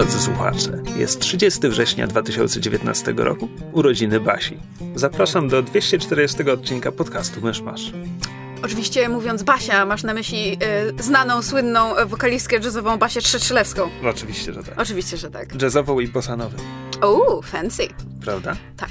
Drodzy słuchacze, jest 30 września 2019 roku, urodziny Basi. Zapraszam do 240 odcinka podcastu Myszmasz. Oczywiście mówiąc Basia, masz na myśli y, znaną, słynną wokalistkę jazzową Basię Trzeczylewską. Oczywiście, że tak. Oczywiście, że tak. Jazzową i bossanową. Uuu, fancy. Prawda? Tak.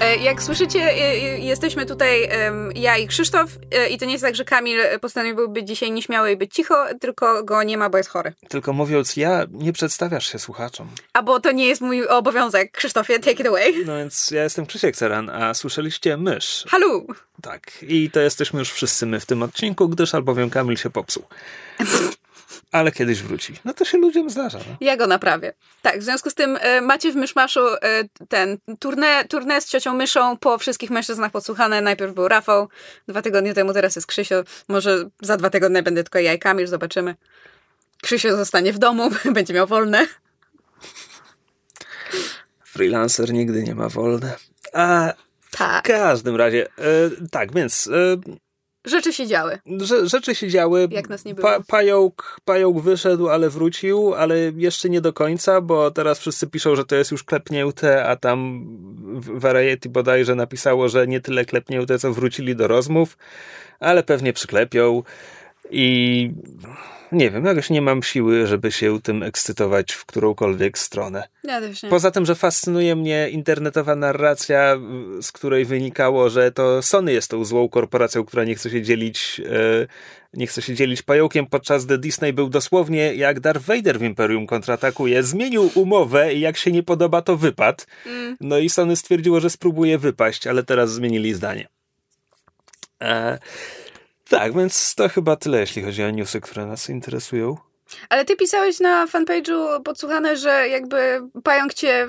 E, jak słyszycie, e, e, jesteśmy tutaj ja i Krzysztof i to nie jest tak, że Kamil postanowił być dzisiaj nieśmiały i być cicho, tylko go nie ma, bo jest chory. Tylko mówiąc ja, nie przedstawiasz się słuchaczom. A bo to nie jest mój obowiązek. Krzysztofie, take it away. No więc ja jestem Krzysiek Ceran, a słyszeliście mysz. Halu! Tak, i to jesteśmy już wszyscy my w tym odcinku, gdyż albowiem Kamil się popsuł. Ale kiedyś wróci. No to się ludziom zdarza. No. Ja go naprawię. Tak, w związku z tym y, macie w Myszmaszu y, ten turnę, turnę z ciocią Myszą po wszystkich mężczyznach podsłuchane. Najpierw był Rafał, dwa tygodnie temu, teraz jest Krzysio. Może za dwa tygodnie będę tylko ja i Kamil, zobaczymy. Krzysio zostanie w domu, będzie miał wolne. Freelancer nigdy nie ma wolne. A tak. W każdym razie, y, tak, więc Rzeczy się działy. Rze rzeczy się działy. Jak nas nie było. Pa pająk, pająk wyszedł, ale wrócił, ale jeszcze nie do końca, bo teraz wszyscy piszą, że to jest już klepnięte, a tam Variety bodajże napisało, że nie tyle klepnięte, co wrócili do rozmów, ale pewnie przyklepią i nie wiem, jakoś nie mam siły, żeby się tym ekscytować w którąkolwiek stronę. Ja też nie. Poza tym, że fascynuje mnie internetowa narracja, z której wynikało, że to Sony jest tą złą korporacją, która nie chce się dzielić, e, nie chce się dzielić pająkiem, podczas gdy Disney był dosłownie jak Darth Vader w Imperium kontratakuje. Zmienił umowę i jak się nie podoba, to wypadł. Mm. No i Sony stwierdziło, że spróbuje wypaść, ale teraz zmienili zdanie. E tak, więc to chyba tyle, jeśli chodzi o newsy, które nas interesują. Ale ty pisałeś na fanpage'u podsłuchane, że jakby pająk cię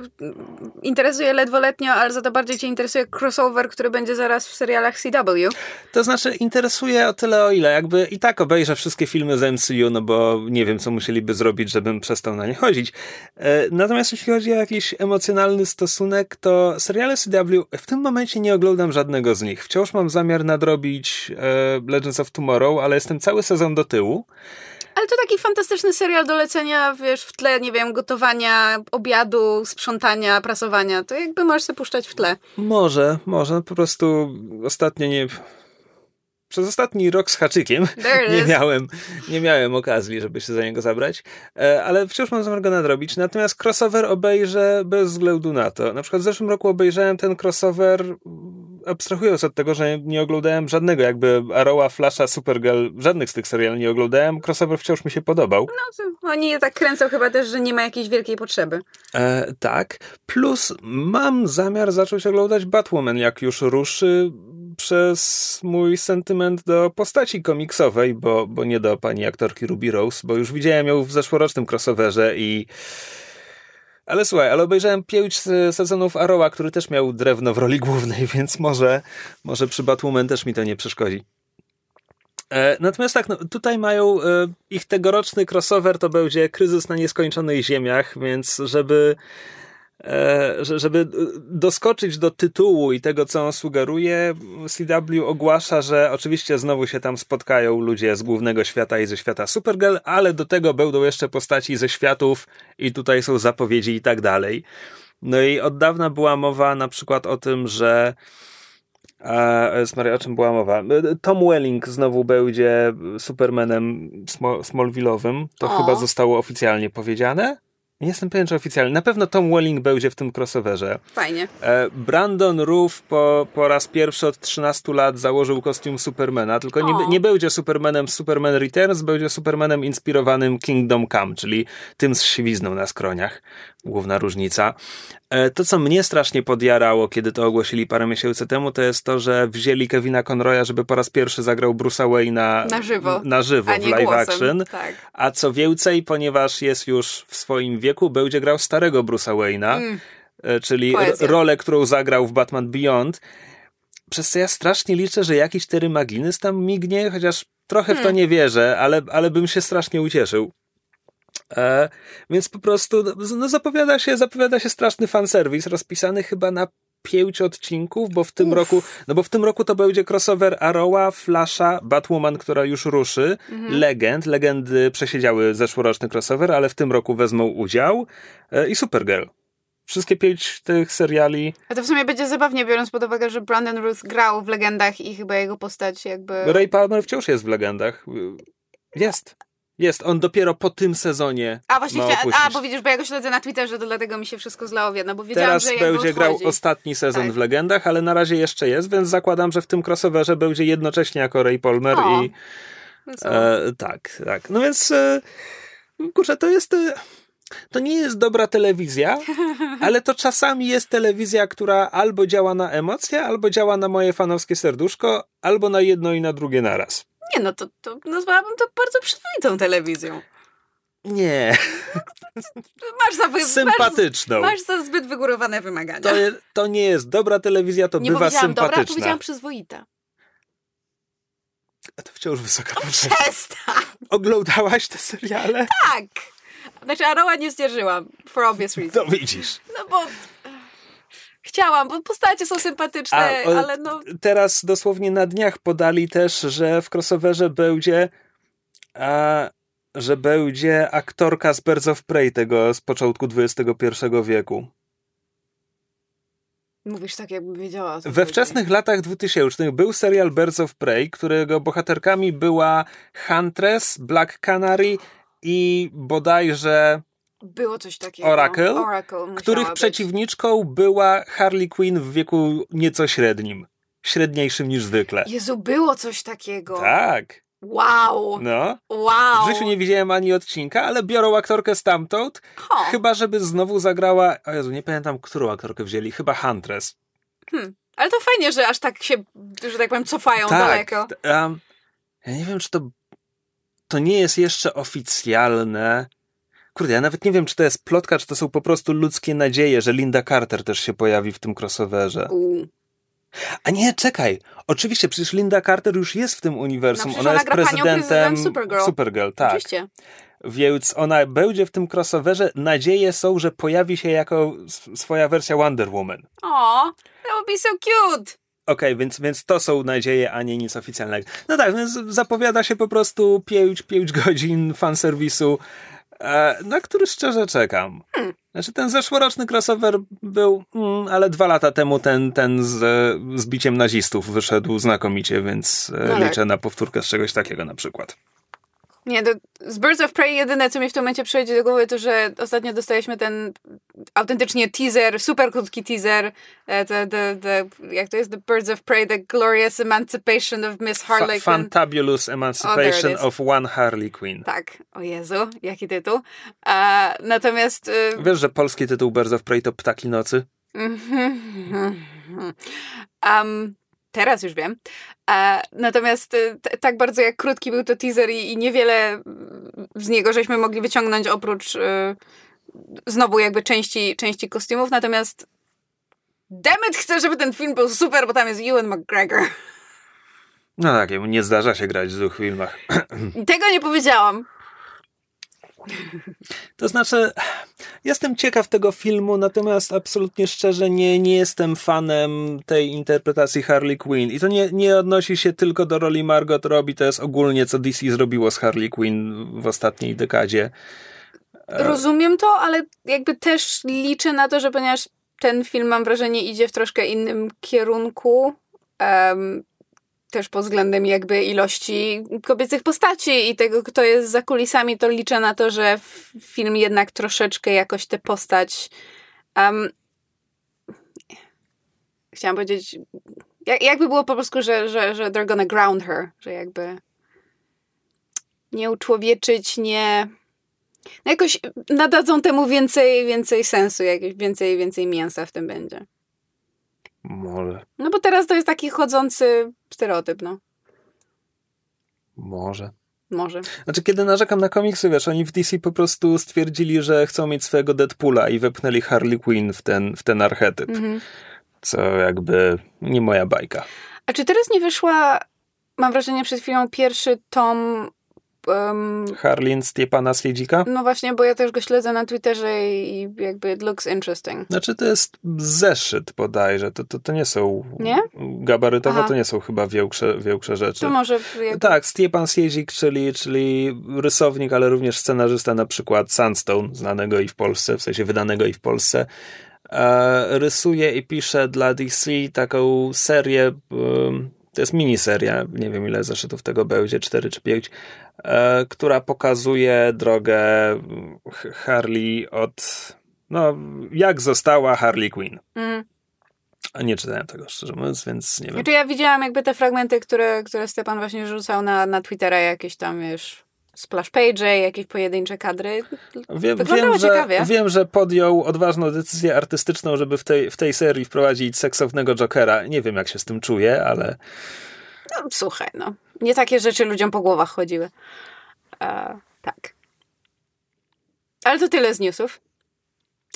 interesuje ledwoletnio, ale za to bardziej cię interesuje crossover, który będzie zaraz w serialach CW. To znaczy interesuje o tyle o ile, jakby i tak obejrzę wszystkie filmy z MCU, no bo nie wiem, co musieliby zrobić, żebym przestał na nie chodzić. E, natomiast jeśli chodzi o jakiś emocjonalny stosunek, to seriale CW w tym momencie nie oglądam żadnego z nich. Wciąż mam zamiar nadrobić e, Legends of Tomorrow, ale jestem cały sezon do tyłu. Ale to taki fantastyczny serial do lecenia, wiesz, w tle, nie wiem, gotowania, obiadu, sprzątania, prasowania. To jakby możesz sobie puszczać w tle. Może, może. Po prostu ostatnio nie... Przez ostatni rok z haczykiem nie miałem, nie miałem okazji, żeby się za niego zabrać, e, ale wciąż mam zamiar go nadrobić. Natomiast crossover obejrzę bez względu na to. Na przykład w zeszłym roku obejrzałem ten crossover abstrahując od tego, że nie oglądałem żadnego jakby Arrowa, Flasha, Supergirl, żadnych z tych seriali nie oglądałem, crossover wciąż mi się podobał. No, to oni tak kręcą chyba też, że nie ma jakiejś wielkiej potrzeby. E, tak. Plus mam zamiar zacząć oglądać Batwoman, jak już ruszy przez mój sentyment do postaci komiksowej, bo, bo nie do pani aktorki Ruby Rose, bo już widziałem ją w zeszłorocznym crossoverze i ale słuchaj, ale obejrzałem pięć sezonów Arrowa, który też miał drewno w roli głównej, więc może, może przy Batwoman też mi to nie przeszkodzi. E, natomiast tak, no, tutaj mają e, ich tegoroczny crossover to będzie kryzys na nieskończonych ziemiach, więc żeby E, żeby doskoczyć do tytułu i tego, co on sugeruje, CW ogłasza, że oczywiście znowu się tam spotkają ludzie z głównego świata i ze świata Supergirl, ale do tego będą jeszcze postaci ze światów i tutaj są zapowiedzi i tak dalej. No i od dawna była mowa na przykład o tym, że a, Maria, o czym była mowa? Tom Welling znowu będzie Supermanem Smallville'owym. To o. chyba zostało oficjalnie powiedziane. Nie jestem pewien, czy oficjalnie. Na pewno Tom Welling będzie w tym crossoverze. Fajnie. E, Brandon Roof po, po raz pierwszy od 13 lat założył kostium Supermana, tylko nie, nie będzie Supermanem Superman Returns, będzie Supermanem inspirowanym Kingdom Come, czyli tym z siwizną na skroniach. Główna różnica. E, to, co mnie strasznie podjarało, kiedy to ogłosili parę miesięcy temu, to jest to, że wzięli Kevina Conroya, żeby po raz pierwszy zagrał Bruce'a Wayne'a na żywo, na żywo w live głosem. action. Tak. A co więcej, ponieważ jest już w swoim wieku, będzie grał starego Bruce'a Wayne'a. Mm. e, czyli Poezja. rolę, którą zagrał w Batman Beyond. Przez co ja strasznie liczę, że jakiś Terry McGinnis tam mignie, chociaż trochę w to Hmm. nie wierzę, ale, ale bym się strasznie ucieszył. E, więc po prostu no, zapowiada, się, zapowiada się straszny fanserwis, rozpisany chyba na pięć odcinków, bo w tym Uf. roku, no bo w tym roku to będzie crossover Arrowa, Flasha, Batwoman, która już ruszy, Mhm. Legend, Legendy przesiedziały zeszłoroczny crossover, ale w tym roku wezmą udział e, i Supergirl. Wszystkie pięć tych seriali. A to w sumie będzie zabawnie, biorąc pod uwagę, że Brandon Ruth grał w Legendach i chyba jego postać jakby... Ray Palmer wciąż jest w Legendach. Jest. Jest. On dopiero po tym sezonie A właśnie ma chciała, a bo widzisz, bo ja go śledzę na Twitterze, to dlatego mi się wszystko zlało w jedno, bo wiedziałam, Teraz że będzie grał ostatni sezon Tak. w Legendach, ale na razie jeszcze jest, więc zakładam, że w tym crossoverze będzie jednocześnie jako Ray Palmer O. i Wesoło. e, tak, tak. No więc e, kurczę, to jest e, to nie jest dobra telewizja, ale to czasami jest telewizja, która albo działa na emocje, albo działa na moje fanowskie serduszko, albo na jedno i na drugie naraz. Nie no, to, to nazwałabym to bardzo przyzwoitą telewizją. Nie, Masz za, sympatyczną. masz, masz za zbyt wygórowane wymagania. To, to nie jest dobra telewizja, to nie bywa powiedziałam dobra, sympatyczna. powiedziałam przyzwoita. A to wciąż wysoka poprzeczka. Przestań! Oglądałaś te seriale? Tak! Znaczy, Aroła nie zdzierżyłam, for obvious reasons. To widzisz. No bo... Chciałam, bo postacie są sympatyczne, A, o, ale no... Teraz dosłownie na dniach podali też, że w crossoverze będzie a, że będzie aktorka z Birds of Prey tego z początku XXI wieku. Mówisz tak, jakbym wiedziała. We chodzi. wczesnych latach 2000 był serial Birds of Prey, którego bohaterkami była Huntress, Black Canary i bodajże Było coś takiego. Oracle, Oracle których być. przeciwniczką była Harley Quinn w wieku nieco średnim. Średniejszym niż zwykle. Jezu, było coś takiego. Tak, Wow! no. Wow! W życiu nie widziałem ani odcinka, ale biorą aktorkę stamtąd, Ho. chyba żeby znowu zagrała, o Jezu, nie pamiętam, którą aktorkę wzięli, chyba Huntress. Ale to fajnie, że aż tak się, że tak powiem, cofają daleko. t- em, ja nie wiem, czy to to nie jest jeszcze oficjalne. Kurde, ja nawet nie wiem, czy to jest plotka, czy to są po prostu ludzkie nadzieje, że Linda Carter też się pojawi w tym crossoverze. U. A nie, czekaj. Oczywiście, przecież Linda Carter już jest w tym uniwersum. No, ona ona jest prezydentem prezydent Supergirl. Supergirl, tak. Oczywiście. Więc ona będzie w tym crossoverze. Nadzieje są, że pojawi się jako swoja wersja Wonder Woman. O, that would be so cute! Okej, więc, więc to są nadzieje, a nie nic oficjalnego. No tak, więc zapowiada się po prostu 5, 5 godzin fanserwisu, na który szczerze czekam. Hmm. Znaczy ten zeszłoroczny crossover był, mm, ale dwa lata temu ten, ten z, z biciem nazistów wyszedł znakomicie, więc e, No tak. liczę na powtórkę z czegoś takiego na przykład. Nie, to z Birds of Prey jedyne, co mi w tym momencie przychodzi do głowy, to że ostatnio dostaliśmy ten autentycznie teaser, super krótki teaser, the, the, the, jak to jest? The Birds of Prey, The Glorious Emancipation of Miss Fa- Harley Quinn. Fantabulous Oh, Emancipation is. of One Harley Quinn. Tak, o Jezu, jaki tytuł. E, natomiast... y, Wiesz, że polski tytuł Birds of Prey to Ptaki Nocy? um, teraz już wiem. E, natomiast y, t- tak bardzo jak krótki był to teaser i, i niewiele z niego żeśmy mogli wyciągnąć oprócz y, znowu jakby części, części kostiumów. Natomiast Demet chcę, żeby ten film był super, bo tam jest Ewan McGregor. No tak, jemu nie zdarza się grać w dwóch filmach. Tego nie powiedziałam. To znaczy, jestem ciekaw tego filmu, natomiast absolutnie szczerze nie, nie jestem fanem tej interpretacji Harley Quinn. I to nie, nie odnosi się tylko do roli Margot Robbie, to jest ogólnie co DC zrobiło z Harley Quinn w ostatniej dekadzie. Rozumiem to, ale jakby też liczę na to, że ponieważ ten film, mam wrażenie, idzie w troszkę innym kierunku, em, też pod względem jakby ilości kobiecych postaci i tego, kto jest za kulisami, to liczę na to, że film jednak troszeczkę jakoś tę postać em, chciałam powiedzieć jak, jakby było po polsku, że, że, że they're gonna ground her, że jakby nie uczłowieczyć, nie no jakoś nadadzą temu więcej, więcej sensu, jakieś więcej, więcej mięsa w tym będzie. Może, No bo teraz to jest taki chodzący stereotyp, no. może. Może. Znaczy, kiedy narzekam na komiksy, wiesz, oni w DC po prostu stwierdzili, że chcą mieć swojego Deadpoola i wepchnęli Harley Quinn w ten, w ten archetyp. Mhm. Co jakby nie moja bajka. A czy teraz nie wyszła, mam wrażenie, przed chwilą pierwszy tom um, Harlin Stiepana Sliedzika? No właśnie, bo ja też go śledzę na Twitterze i jakby it looks interesting. Znaczy to jest zeszyt bodajże, to, to, to nie są... Nie? Gabarytowo Aha. to nie są chyba większe, większe rzeczy. To może jakby... Tak, Stiepan Siezik, czyli, czyli rysownik, ale również scenarzysta na przykład Sandstone, znanego i w Polsce, w sensie wydanego i w Polsce, e, rysuje i pisze dla DC taką serię, to jest miniseria, nie wiem ile zeszytów tego będzie, 4 czy 5, e, która pokazuje drogę H- Harley od, no, jak została Harley Quinn. Mm. A nie czytałem tego, szczerze mówiąc, więc nie wiem. Znaczy ja widziałam jakby te fragmenty, które, które Stepan właśnie rzucał na, na Twittera, jakieś tam, wiesz, splash page, jakieś pojedyncze kadry. Wiem, Wyglądało wiem, że, ciekawie. wiem, że podjął odważną decyzję artystyczną, żeby w tej, w tej serii wprowadzić seksownego Jokera. Nie wiem, jak się z tym czuje, ale No, słuchaj, no. Nie takie rzeczy ludziom po głowach chodziły. E, tak. Ale to tyle z newsów.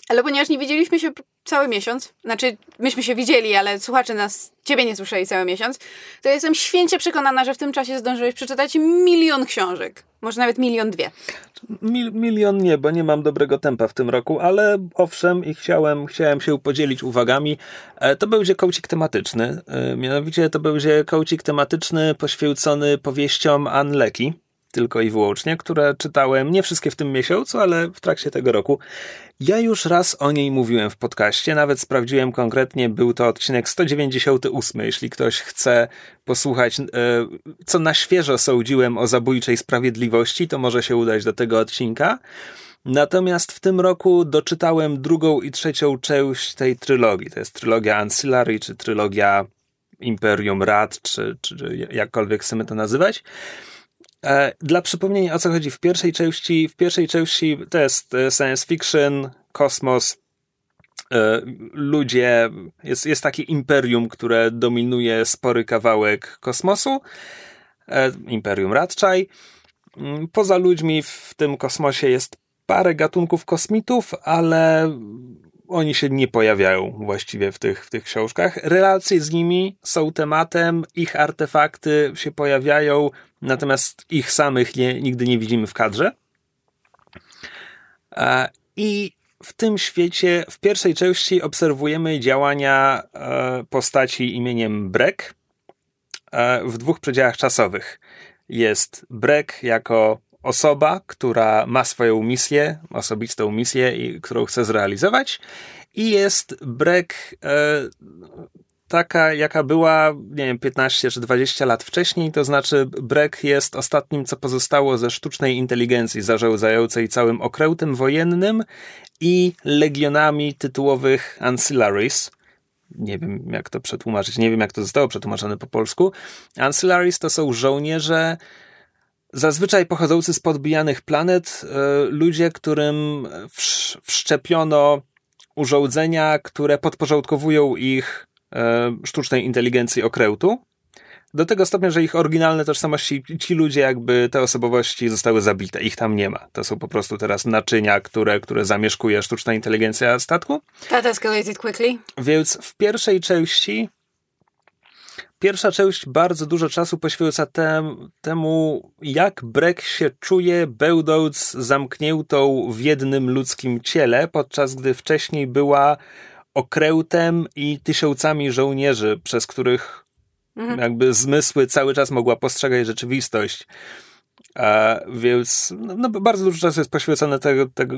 Ale ponieważ nie widzieliśmy się cały miesiąc, znaczy myśmy się widzieli, ale słuchacze nas, ciebie nie słyszeli cały miesiąc, to jestem święcie przekonana, że w tym czasie zdążyłeś przeczytać milion książek. Może nawet milion dwie. mil, milion nie, bo nie mam dobrego tempa w tym roku, ale owszem i chciałem, chciałem się podzielić uwagami. E, To będzie kołcik tematyczny. E, Mianowicie to będzie kołcik tematyczny poświęcony powieściom Ann Leckie, tylko i wyłącznie, które czytałem nie wszystkie w tym miesiącu, ale w trakcie tego roku. Ja już raz o niej mówiłem w podcaście, nawet sprawdziłem konkretnie, był to odcinek 198. Jeśli ktoś chce posłuchać, e, co na świeżo sądziłem o zabójczej sprawiedliwości, to może się udać do tego odcinka. Natomiast w tym roku doczytałem drugą i trzecią część tej trylogii. To jest trylogia Ancillary, czy trylogia Imperium Rad, czy, czy jakkolwiek chcemy to nazywać. E, Dla przypomnienia o co chodzi w pierwszej części, w pierwszej części to jest e, science fiction, kosmos, e, ludzie, jest, jest takie imperium, które dominuje spory kawałek kosmosu, imperium Radczaj. Mm, Poza ludźmi w tym kosmosie jest parę gatunków kosmitów, ale oni się nie pojawiają właściwie w tych, w tych książkach. Relacje z nimi są tematem, ich artefakty się pojawiają, natomiast ich samych nie, nigdy nie widzimy w kadrze. E, I w tym świecie, w pierwszej części obserwujemy działania e, postaci imieniem Breck e, w dwóch przedziałach czasowych. Jest Breck jako osoba, która ma swoją misję, osobistą misję, i, którą chce zrealizować, i jest Breck e, taka, jaka była, nie wiem, 15 czy 20 lat wcześniej, to znaczy Breck jest ostatnim, co pozostało ze sztucznej inteligencji zarządzającej całym okrętem wojennym i legionami tytułowych ancillaries. Nie wiem, jak to przetłumaczyć, nie wiem, jak to zostało przetłumaczone po polsku. Ancillaries to są żołnierze, zazwyczaj pochodzący z podbijanych planet, e, ludzie, którym wsz- wszczepiono urządzenia, które podporządkowują ich e, sztucznej inteligencji okrętu. Do tego stopnia, że ich oryginalne tożsamości, ci ludzie, jakby te osobowości zostały zabite. Ich tam nie ma. To są po prostu teraz naczynia, które, które zamieszkuje sztuczna inteligencja statku. That escalated quickly. Więc w pierwszej części pierwsza część bardzo dużo czasu poświęca tem, temu, jak Breck się czuje, będąc zamkniętą w jednym ludzkim ciele, podczas gdy wcześniej była okrętem i tysiącami żołnierzy, przez których jakby zmysły cały czas mogła postrzegać rzeczywistość. A, więc no, no, bardzo dużo czasu jest poświęcone tego, tego,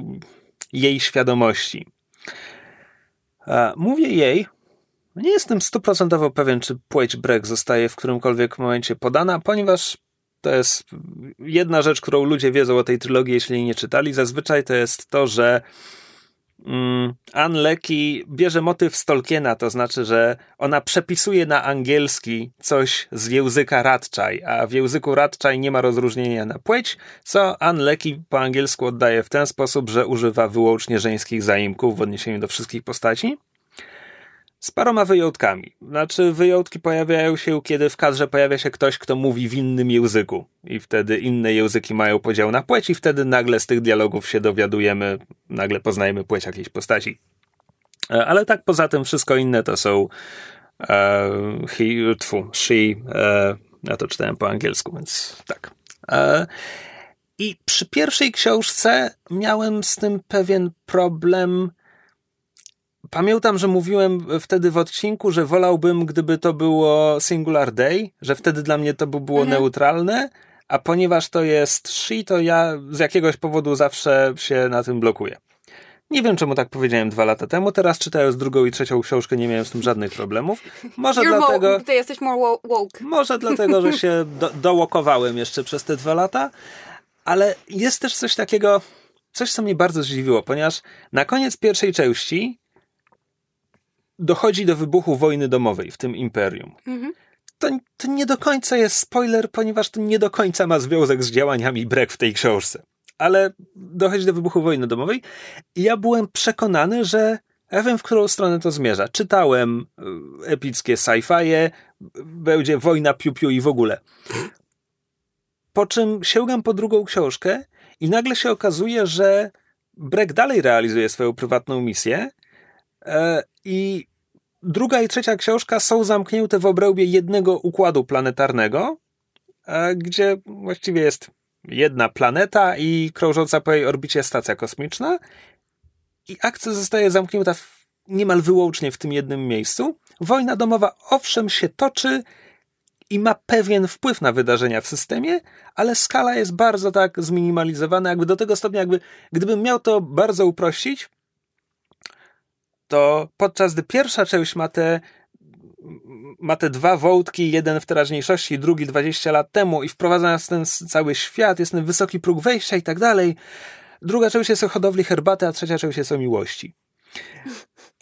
jej świadomości. A, mówię jej, nie jestem stuprocentowo pewien, czy płeć Breck zostaje w którymkolwiek momencie podana, ponieważ to jest jedna rzecz, którą ludzie wiedzą o tej trylogii, jeśli jej nie czytali. Zazwyczaj to jest to, że mm, Ann Leckie bierze motyw z Tolkiena, to znaczy, że ona przepisuje na angielski coś z języka Radczaj, a w języku Radczaj nie ma rozróżnienia na płeć, co Ann Leckie po angielsku oddaje w ten sposób, że używa wyłącznie żeńskich zaimków w odniesieniu do wszystkich postaci. Z paroma wyjątkami. Znaczy, wyjątki pojawiają się, kiedy w kadrze pojawia się ktoś, kto mówi w innym języku. I wtedy inne języki mają podział na płeć, i wtedy nagle z tych dialogów się dowiadujemy, nagle poznajemy płeć jakiejś postaci. E, ale tak poza tym wszystko inne to są e, he, tfu, she, e, ja to czytałem po angielsku, więc tak. E, I przy pierwszej książce miałem z tym pewien problem. Pamiętam, że mówiłem wtedy w odcinku, że wolałbym, gdyby to było singular day, że wtedy dla mnie to by było mhm. neutralne, a ponieważ to jest she, to ja z jakiegoś powodu zawsze się na tym blokuję. Nie wiem, czemu tak powiedziałem dwa lata temu. Teraz czytając drugą i trzecią książkę nie miałem z tym żadnych problemów. Może You're dlatego... Ty jesteś more woke. Może dlatego, że się do, dołokowałem jeszcze przez te dwa lata. Ale jest też coś takiego, coś co mnie bardzo zdziwiło, ponieważ na koniec pierwszej części dochodzi do wybuchu wojny domowej w tym imperium. Mhm. To, to nie do końca jest spoiler, ponieważ to nie do końca ma związek z działaniami Breck w tej książce ale dochodzi do wybuchu wojny domowej i ja byłem przekonany, że ja wiem, w którą stronę to zmierza. Czytałem e, epickie sci-fi, będzie wojna piu-piu i w ogóle. Po czym sięgam po drugą książkę i nagle się okazuje, że Breck dalej realizuje swoją prywatną misję e, i druga i trzecia książka są zamknięte w obrębie jednego układu planetarnego, e, gdzie właściwie jest jedna planeta i krążąca po jej orbicie stacja kosmiczna. I akcja zostaje zamknięta w, niemal wyłącznie w tym jednym miejscu. Wojna domowa owszem się toczy i ma pewien wpływ na wydarzenia w systemie, ale skala jest bardzo tak zminimalizowana, jakby do tego stopnia, jakby gdybym miał to bardzo uprościć, to podczas gdy pierwsza część ma te ma te dwa wątki, jeden w teraźniejszości, drugi 20 lat temu i wprowadza nas ten cały świat, jest ten wysoki próg wejścia i tak dalej. Druga część jest o hodowli herbaty, a trzecia część jest o miłości.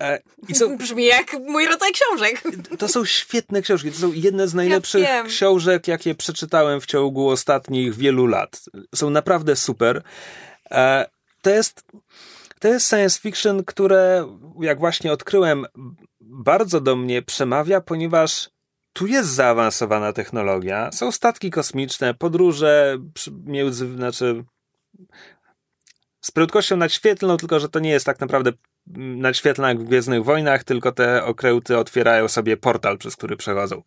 E, I co, Brzmi jak mój rodzaj książek. To są świetne książki. To są jedne z najlepszych ja książek, jakie przeczytałem w ciągu ostatnich wielu lat. Są naprawdę super. E, to jest, to jest science fiction, które, jak właśnie odkryłem, bardzo do mnie przemawia, ponieważ tu jest zaawansowana technologia, są statki kosmiczne, podróże między, znaczy z prędkością nadświetlną, tylko że to nie jest tak naprawdę nadświetlna jak w Gwiezdnych Wojnach, tylko te okręty otwierają sobie portal, przez który przechodzą.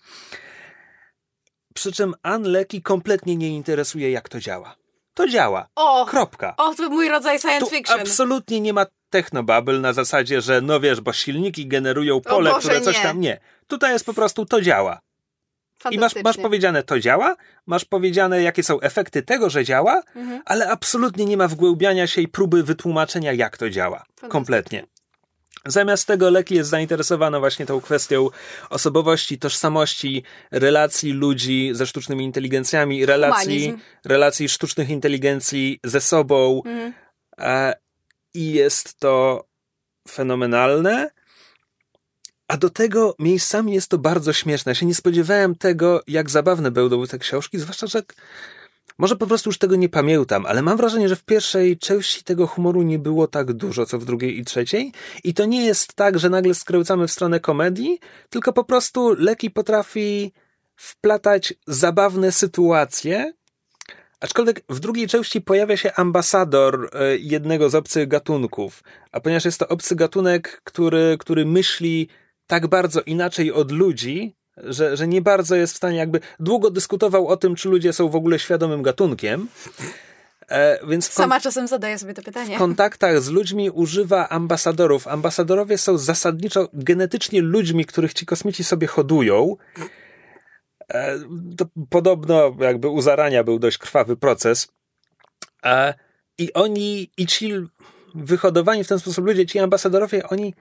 Przy czym Ann Leckie kompletnie nie interesuje, jak to działa. To działa. O! Kropka. O, to mój rodzaj science tu fiction. absolutnie nie ma technobubble na zasadzie, że no wiesz, bo silniki generują pole, Boże, które coś nie. tam nie. Tutaj jest po prostu to działa. I masz, masz powiedziane to działa, masz powiedziane jakie są efekty tego, że działa, mhm. ale absolutnie nie ma wgłębiania się i próby wytłumaczenia jak to działa. Kompletnie. Zamiast tego Leki jest zainteresowana właśnie tą kwestią osobowości, tożsamości, relacji ludzi ze sztucznymi inteligencjami, relacji, relacji sztucznych inteligencji ze sobą. Mhm. E, I jest to fenomenalne. A do tego miejscami jest to bardzo śmieszne. Ja się nie spodziewałem tego, jak zabawne będą te książki, zwłaszcza, że może po prostu już tego nie pamiętam, ale mam wrażenie, że w pierwszej części tego humoru nie było tak dużo, co w drugiej i trzeciej. I to nie jest tak, że nagle skręcamy w stronę komedii, tylko po prostu Leki potrafi wplatać zabawne sytuacje. Aczkolwiek w drugiej części pojawia się ambasador e, jednego z obcych gatunków. A ponieważ jest to obcy gatunek, który, który myśli tak bardzo inaczej od ludzi, że, że nie bardzo jest w stanie jakby długo dyskutował o tym, czy ludzie są w ogóle świadomym gatunkiem. E, więc Sama czasem zadaję sobie to pytanie. W kontaktach z ludźmi używa ambasadorów. Ambasadorowie są zasadniczo genetycznie ludźmi, których ci kosmici sobie hodują. E, to podobno jakby u zarania był dość krwawy proces. E, I oni, i ci wyhodowani w ten sposób ludzie, ci ambasadorowie, oni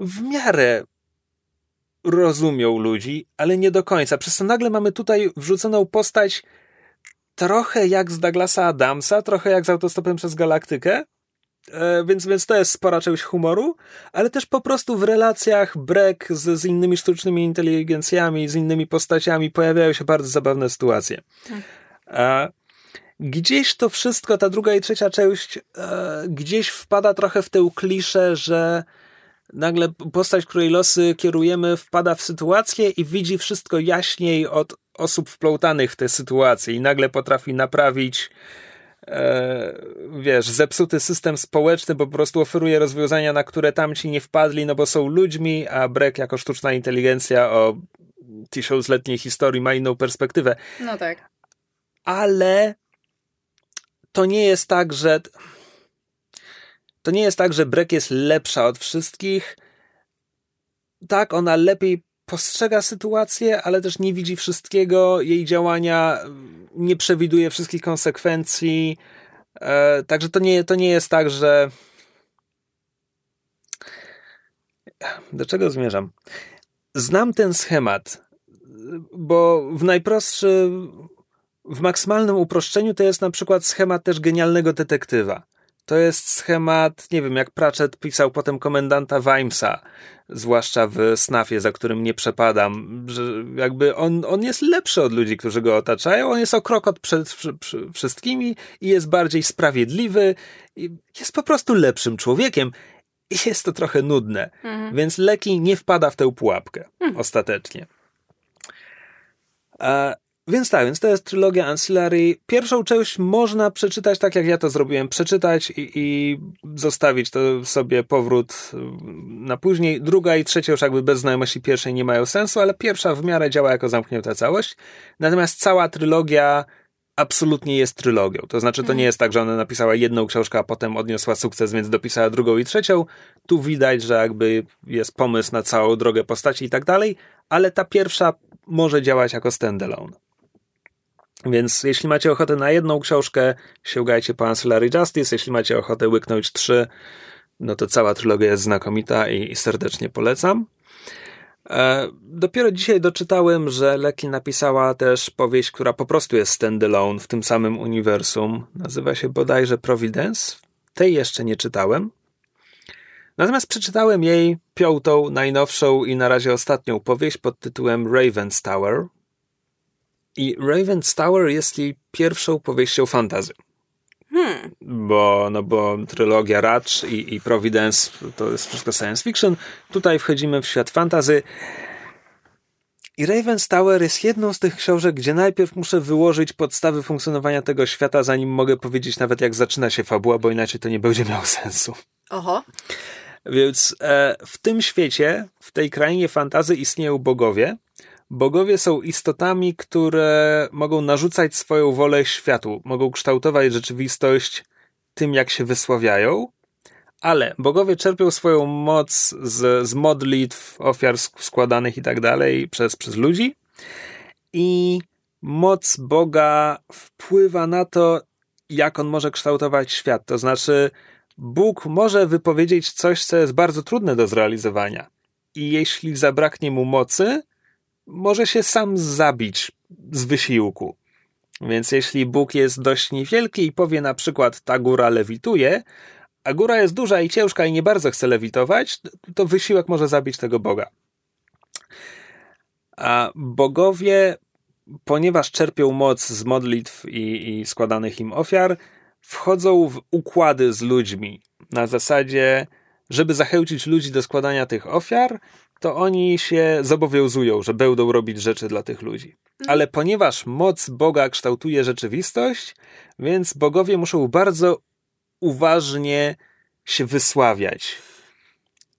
w miarę rozumią ludzi, ale nie do końca. Przez to nagle mamy tutaj wrzuconą postać trochę jak z Douglasa Adamsa, trochę jak z Autostopem przez Galaktykę, e, więc, więc to jest spora część humoru, ale też po prostu w relacjach Breck z, z innymi sztucznymi inteligencjami, z innymi postaciami pojawiają się bardzo zabawne sytuacje. Tak. A gdzieś to wszystko, ta druga i trzecia część, e, gdzieś wpada trochę w tę kliszę, że nagle postać, której losy kierujemy, wpada w sytuację i widzi wszystko jaśniej od osób wplątanych w tę sytuację i nagle potrafi naprawić e, wiesz, zepsuty system społeczny, bo po prostu oferuje rozwiązania, na które tamci nie wpadli, no bo są ludźmi, a Breck jako sztuczna inteligencja o tysiącletniej historii ma inną perspektywę. No tak. Ale to nie jest tak, że to nie jest tak, że Breck jest lepsza od wszystkich. Tak, ona lepiej postrzega sytuację, ale też nie widzi wszystkiego. Jej działania nie przewiduje wszystkich konsekwencji. E, także to nie, to nie jest tak, że. Do czego zmierzam? Znam ten schemat, bo w najprostszy, w maksymalnym uproszczeniu to jest na przykład schemat też genialnego detektywa. To jest schemat, nie wiem, jak Pratchett pisał potem komendanta Wimesa, zwłaszcza w Snafie, za którym nie przepadam, że jakby on, on jest lepszy od ludzi, którzy go otaczają, on jest o krok od przed wszystkimi i jest bardziej sprawiedliwy, i jest po prostu lepszym człowiekiem. I jest to trochę nudne, mhm. więc Leki nie wpada w tę pułapkę mhm. ostatecznie. A więc tak, więc to jest trylogia Ancillary. Pierwszą część można przeczytać tak, jak ja to zrobiłem, przeczytać i, i, zostawić to sobie powrót na później. Druga i trzecia już jakby bez znajomości pierwszej nie mają sensu, ale pierwsza w miarę działa jako zamknięta całość. Natomiast cała trylogia absolutnie jest trylogią. To znaczy, to nie jest tak, że ona napisała jedną książkę, a potem odniosła sukces, więc dopisała drugą i trzecią. Tu widać, że jakby jest pomysł na całą drogę postaci i tak dalej, ale ta pierwsza może działać jako standalone. Więc jeśli macie ochotę na jedną książkę, sięgajcie po Ancillary Justice. Jeśli macie ochotę łyknąć trzy, no to cała trylogia jest znakomita i, i serdecznie polecam. E, dopiero dzisiaj doczytałem, że Leki napisała też powieść, która po prostu jest standalone w tym samym uniwersum. Nazywa się bodajże Providence. Tej jeszcze nie czytałem. Natomiast przeczytałem jej piątą, najnowszą i na razie ostatnią powieść pod tytułem Raven's Tower. I Raven's Tower jest jej pierwszą powieścią fantazy. Hmm. Bo, no bo trylogia Ratch i, i Providence to jest wszystko science fiction. Tutaj wchodzimy w świat fantazy. I Raven's Tower jest jedną z tych książek, gdzie najpierw muszę wyłożyć podstawy funkcjonowania tego świata, zanim mogę powiedzieć nawet jak zaczyna się fabuła, bo inaczej to nie będzie miało sensu. Oho. Więc e, w tym świecie, w tej krainie fantazy istnieją bogowie, Bogowie są istotami, które mogą narzucać swoją wolę światu, mogą kształtować rzeczywistość tym, jak się wysławiają, ale bogowie czerpią swoją moc z, z modlitw, ofiar składanych i tak dalej przez, przez ludzi i moc Boga wpływa na to, jak on może kształtować świat. To znaczy, Bóg może wypowiedzieć coś, co jest bardzo trudne do zrealizowania. I jeśli zabraknie mu mocy, może się sam zabić z wysiłku. Więc jeśli Bóg jest dość niewielki i powie na przykład ta góra lewituje, a góra jest duża i ciężka i nie bardzo chce lewitować, to wysiłek może zabić tego Boga. A bogowie, ponieważ czerpią moc z modlitw i, i składanych im ofiar, wchodzą w układy z ludźmi. Na zasadzie, żeby zachęcić ludzi do składania tych ofiar, to oni się zobowiązują, że będą robić rzeczy dla tych ludzi. Mhm. Ale ponieważ moc Boga kształtuje rzeczywistość, więc bogowie muszą bardzo uważnie się wysławiać.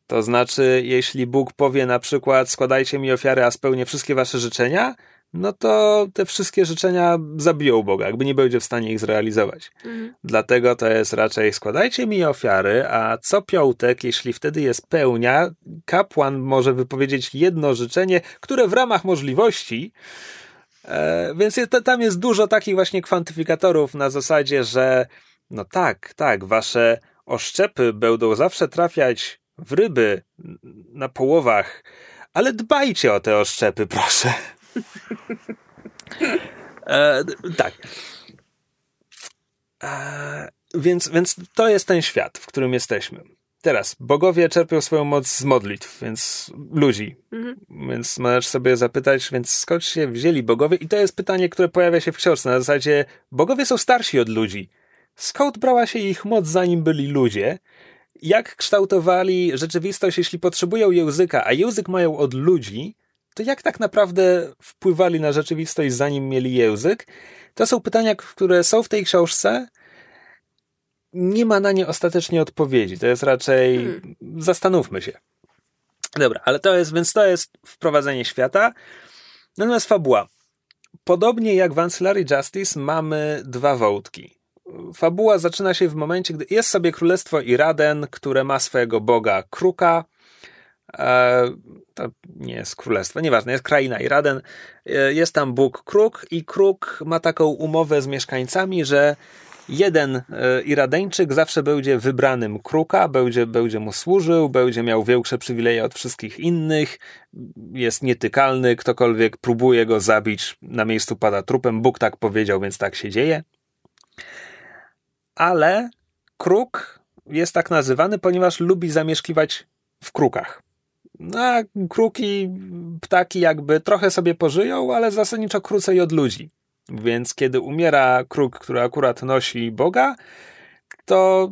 To znaczy, jeśli Bóg powie na przykład, składajcie mi ofiary, a spełnię wszystkie wasze życzenia, no to te wszystkie życzenia zabiją Boga, jakby nie będzie w stanie ich zrealizować. Mhm. Dlatego to jest raczej składajcie mi ofiary, a co piątek, jeśli wtedy jest pełnia, kapłan może wypowiedzieć jedno życzenie, które w ramach możliwości. E, więc jest, tam jest dużo takich właśnie kwantyfikatorów na zasadzie, że no tak, tak, wasze oszczepy będą zawsze trafiać w ryby na połowach, ale dbajcie o te oszczepy, proszę. E, tak. E, więc, więc to jest ten świat, w którym jesteśmy. Teraz, bogowie czerpią swoją moc z modlitw, więc ludzi. Mhm. Więc możesz sobie zapytać, więc skąd się wzięli bogowie? I to jest pytanie, które pojawia się w książce. Na zasadzie, bogowie są starsi od ludzi. Skąd brała się ich moc, zanim byli ludzie? jak kształtowali rzeczywistość, jeśli potrzebują języka, a język mają od ludzi, to jak tak naprawdę wpływali na rzeczywistość, zanim mieli język? To są pytania, które są w tej książce. Nie ma na nie ostatecznie odpowiedzi. To jest raczej. Hmm. Zastanówmy się. Dobra, ale to jest, więc to jest wprowadzenie świata. Natomiast fabuła. Podobnie jak w Ancillary Justice mamy dwa wątki. Fabuła zaczyna się w momencie, gdy jest sobie królestwo Iraden, które ma swojego boga Kruka. E, to nie jest królestwo, nieważne, jest kraina Iraden. E, jest tam bóg Kruk i Kruk ma taką umowę z mieszkańcami, że jeden e, Iradeńczyk zawsze będzie wybranym kruka, będzie, będzie mu służył, będzie miał większe przywileje od wszystkich innych, jest nietykalny, ktokolwiek próbuje go zabić, na miejscu pada trupem. Bóg tak powiedział, więc tak się dzieje. Ale kruk jest tak nazywany, ponieważ lubi zamieszkiwać w krukach. No, a kruki, ptaki jakby trochę sobie pożyją, ale zasadniczo krócej od ludzi. Więc kiedy umiera kruk, który akurat nosi Boga, to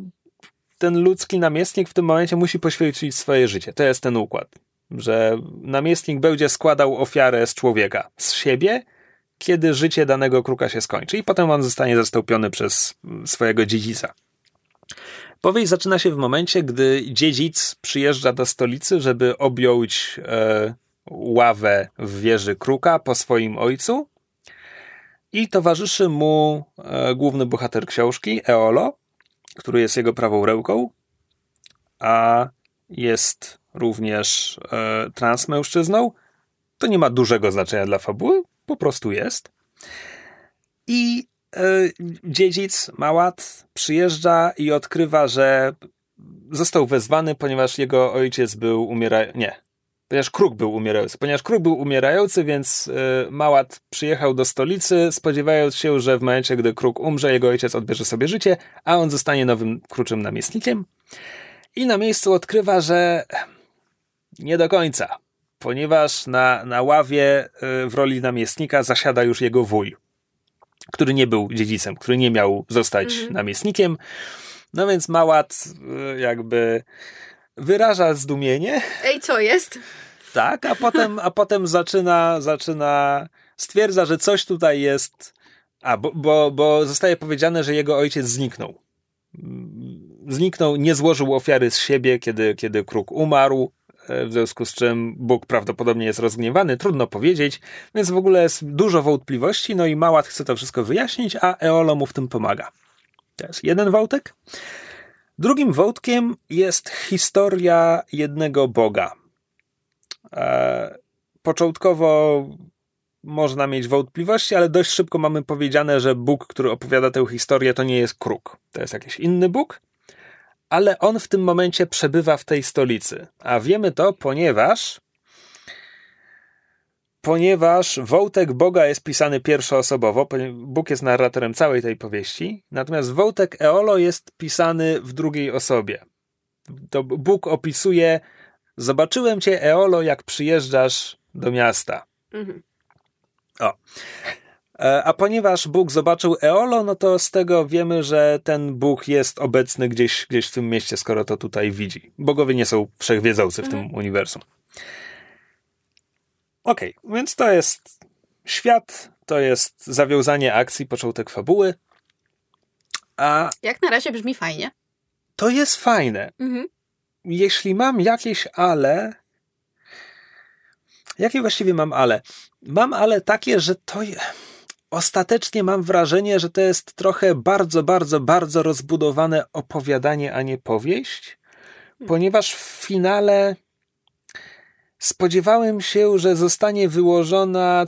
ten ludzki namiestnik w tym momencie musi poświęcić swoje życie. To jest ten układ, że namiestnik będzie składał ofiarę z człowieka, z siebie, kiedy życie danego kruka się skończy i potem on zostanie zastąpiony przez swojego dziedzica. Powieść zaczyna się w momencie, gdy dziedzic przyjeżdża do stolicy, żeby objąć e, ławę w wieży kruka po swoim ojcu i towarzyszy mu e, główny bohater książki, Eolo, który jest jego prawą ręką, a jest również e, transmężczyzną. To nie ma dużego znaczenia dla fabuły, po prostu jest. I dziedzic Małat przyjeżdża i odkrywa, że został wezwany, ponieważ jego ojciec był umierający. Nie, ponieważ Kruk był umierający. Ponieważ Kruk był umierający, więc y, Małat przyjechał do stolicy, spodziewając się, że w momencie, gdy Kruk umrze, jego ojciec odbierze sobie życie, a on zostanie nowym kruczym namiestnikiem. I na miejscu odkrywa, że nie do końca, ponieważ na, na ławie y, w roli namiestnika zasiada już jego wuj, który nie był dziedzicem, który nie miał zostać mhm. namiestnikiem. No więc Małat y, jakby wyraża zdumienie. Ej, co jest? Tak, a potem, a potem zaczyna, zaczyna, stwierdza, że coś tutaj jest. A, bo, bo, bo zostaje powiedziane, że jego ojciec zniknął. Zniknął, nie złożył ofiary z siebie, kiedy, kiedy kruk umarł, w związku z czym Bóg prawdopodobnie jest rozgniewany, trudno powiedzieć, więc w ogóle jest dużo wątpliwości, no i Małat chce to wszystko wyjaśnić, a Eolo mu w tym pomaga. To jest jeden wątek. Drugim wątkiem jest historia jednego Boga. E, początkowo można mieć wątpliwości, ale dość szybko mamy powiedziane, że Bóg, który opowiada tę historię, to nie jest kruk. To jest jakiś inny Bóg, ale on w tym momencie przebywa w tej stolicy. A wiemy to, ponieważ ponieważ wątek Boga jest pisany pierwszoosobowo, Bóg jest narratorem całej tej powieści, natomiast wątek Eolo jest pisany w drugiej osobie. To Bóg opisuje, zobaczyłem cię Eolo, jak przyjeżdżasz do miasta. Mhm. O. E, a ponieważ Bóg zobaczył Eolo, no to z tego wiemy, że ten Bóg jest obecny gdzieś, gdzieś w tym mieście, skoro to tutaj widzi. Bogowie nie są wszechwiedzący w mhm. tym uniwersum. Okej, okay, więc to jest świat, to jest zawiązanie akcji, początek fabuły. A Jak na razie brzmi fajnie. To jest fajne. Mhm. Jeśli mam jakieś ale. Jakie właściwie mam ale? Mam ale takie, że to. Ostatecznie mam wrażenie, że to jest trochę bardzo, bardzo, bardzo rozbudowane opowiadanie, a nie powieść, hmm. ponieważ w finale spodziewałem się, że zostanie wyłożona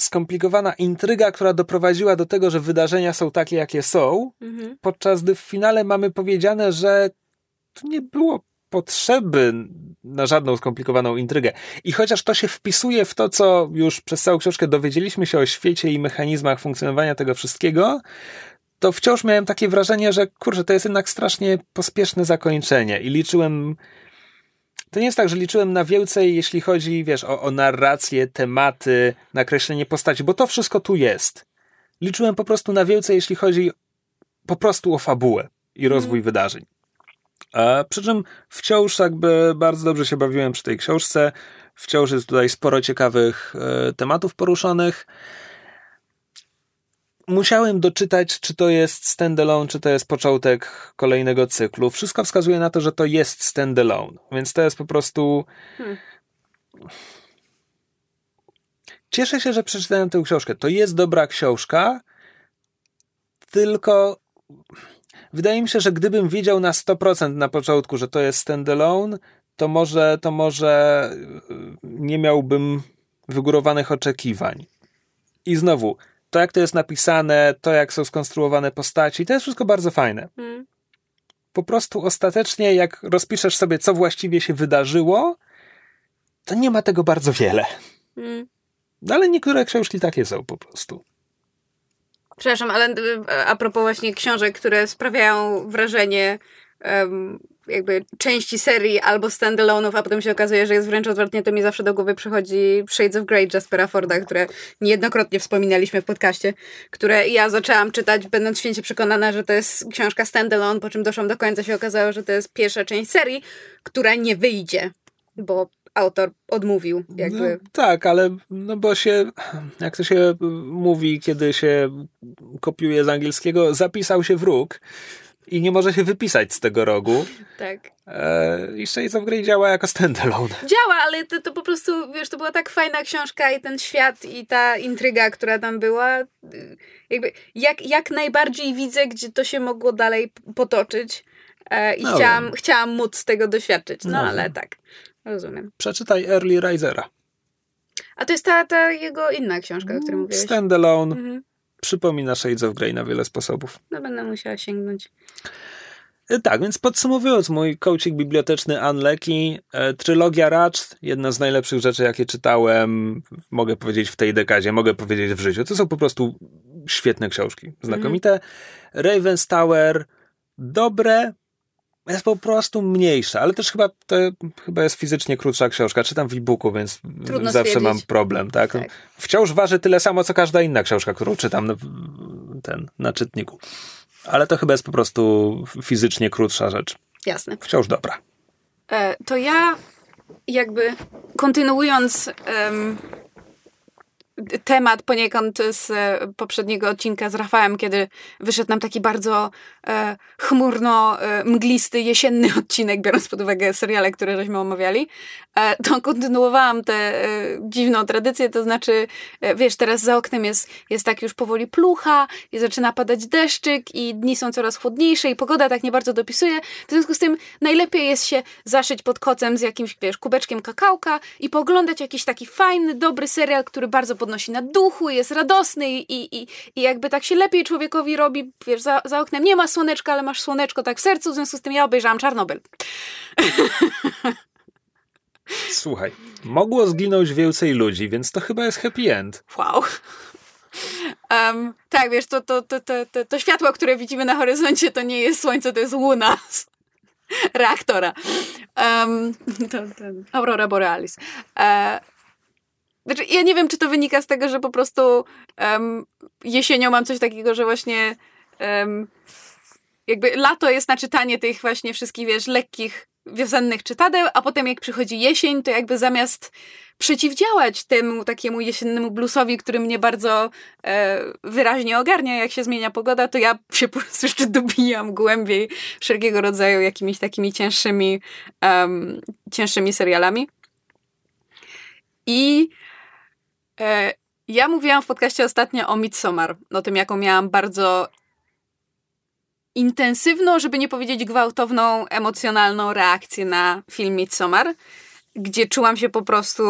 skomplikowana intryga, która doprowadziła do tego, że wydarzenia są takie, jakie są, mhm. podczas gdy w finale mamy powiedziane, że to nie było potrzeby na żadną skomplikowaną intrygę. I chociaż to się wpisuje w to, co już przez całą książkę dowiedzieliśmy się o świecie i mechanizmach funkcjonowania tego wszystkiego, to wciąż miałem takie wrażenie, że kurczę, to jest jednak strasznie pospieszne zakończenie i liczyłem to nie jest tak, że liczyłem na więcej, jeśli chodzi, wiesz, o, o narrację, tematy, nakreślenie postaci, bo to wszystko tu jest. Liczyłem po prostu na więcej, jeśli chodzi po prostu o fabułę i rozwój mm. wydarzeń. Przy czym wciąż jakby bardzo dobrze się bawiłem przy tej książce. Wciąż jest tutaj sporo ciekawych e, tematów poruszonych. Musiałem doczytać, czy to jest standalone, czy to jest początek kolejnego cyklu. Wszystko wskazuje na to, że to jest standalone, więc to jest po prostu. Hmm. Cieszę się, że przeczytałem tę książkę. To jest dobra książka, tylko wydaje mi się, że gdybym wiedział na 100% na początku, że to jest standalone, to może, to może y, nie miałbym wygórowanych oczekiwań. I znowu, to jak to jest napisane, to jak są skonstruowane postaci, to jest wszystko bardzo fajne. Hmm. Po prostu ostatecznie, jak rozpiszesz sobie, co właściwie się wydarzyło, to nie ma tego bardzo wiele. Hmm. Ale niektóre książki takie są po prostu. Przepraszam, ale e, a propos właśnie książek, które sprawiają wrażenie um, jakby części serii albo standalone'ów, a potem się okazuje, że jest wręcz odwrotnie, to mi zawsze do głowy przychodzi Shades of Grey Jaspera Forda, które niejednokrotnie wspominaliśmy w podcaście, które ja zaczęłam czytać, będąc święcie przekonana, że to jest książka standalone, po czym doszłam do końca, się okazało, że to jest pierwsza część serii, która nie wyjdzie, bo autor odmówił. Jakby. No, tak, ale no bo się, jak to się mówi, kiedy się kopiuje z angielskiego, zapisał się wróg i nie może się wypisać z tego rogu. Tak. E, I Shades of Grey działa jako standalone. Działa, ale to, to po prostu, wiesz, to była tak fajna książka i ten świat i ta intryga, która tam była. Jakby jak, jak najbardziej widzę, gdzie to się mogło dalej potoczyć. E, I no chciałam, chciałam móc tego doświadczyć. No, no ale tak. Rozumiem. Przeczytaj Early Risera. A to jest ta, ta jego inna książka, o której mówiłeś? Standalone. Mhm. Przypomina Shades of Grey na wiele sposobów. No będę musiała sięgnąć. E, tak, więc podsumowując, mój coaching biblioteczny Unlucky, e, trylogia Ratched, jedna z najlepszych rzeczy, jakie czytałem, mogę powiedzieć w tej dekadzie, mogę powiedzieć w życiu. To są po prostu świetne książki, znakomite. Mm. Raven's Tower, dobre, jest po prostu mniejsza, ale też chyba to chyba jest fizycznie krótsza książka. Czytam w e-booku, więc Trudno zawsze stwierdzić. mam problem, tak? tak? Wciąż waży tyle samo, co każda inna książka, którą czytam na, ten, na czytniku. Ale to chyba jest po prostu fizycznie krótsza rzecz. Jasne. Wciąż dobra. E, to ja jakby kontynuując um, temat poniekąd z e, poprzedniego odcinka z Rafałem, kiedy wyszedł nam taki bardzo e, chmurno, e, jesienny odcinek, biorąc pod uwagę seriale, które żeśmy omawiali, e, to kontynuowałam tę e, dziwną tradycję, to znaczy, e, wiesz, teraz za oknem jest, jest tak już powoli plucha i zaczyna padać deszczyk i dni są coraz chłodniejsze i pogoda tak nie bardzo dopisuje. W związku z tym najlepiej jest się zaszyć pod kocem z jakimś, wiesz, kubeczkiem kakałka i poglądać jakiś taki fajny, dobry serial, który bardzo podnosi na duchu, jest radosny i, i, i jakby tak się lepiej człowiekowi robi, wiesz, za, za oknem nie ma słoneczka, ale masz słoneczko tak w sercu, w związku z tym ja obejrzałam Czarnobyl. Słuchaj, mogło zginąć więcej ludzi, więc to chyba jest happy end. Wow. Um, tak, wiesz, to, to, to, to, to światło, które widzimy na horyzoncie, to nie jest słońce, to jest łuna z reaktora. Um, to, to, Aurora Borealis. E, znaczy, ja nie wiem, czy to wynika z tego, że po prostu um, jesienią mam coś takiego, że właśnie um, jakby lato jest na czytanie tych właśnie wszystkich, wiesz, lekkich wiosennych czytadeł, a potem jak przychodzi jesień, to jakby zamiast przeciwdziałać temu takiemu jesiennemu bluesowi, który mnie bardzo e, wyraźnie ogarnia, jak się zmienia pogoda, to ja się po prostu jeszcze dobijam głębiej wszelkiego rodzaju jakimiś takimi cięższymi, um, cięższymi serialami. I ja mówiłam w podcaście ostatnio o Midsommar, o tym, jaką miałam bardzo intensywną, żeby nie powiedzieć gwałtowną, emocjonalną reakcję na film Midsommar, gdzie czułam się po prostu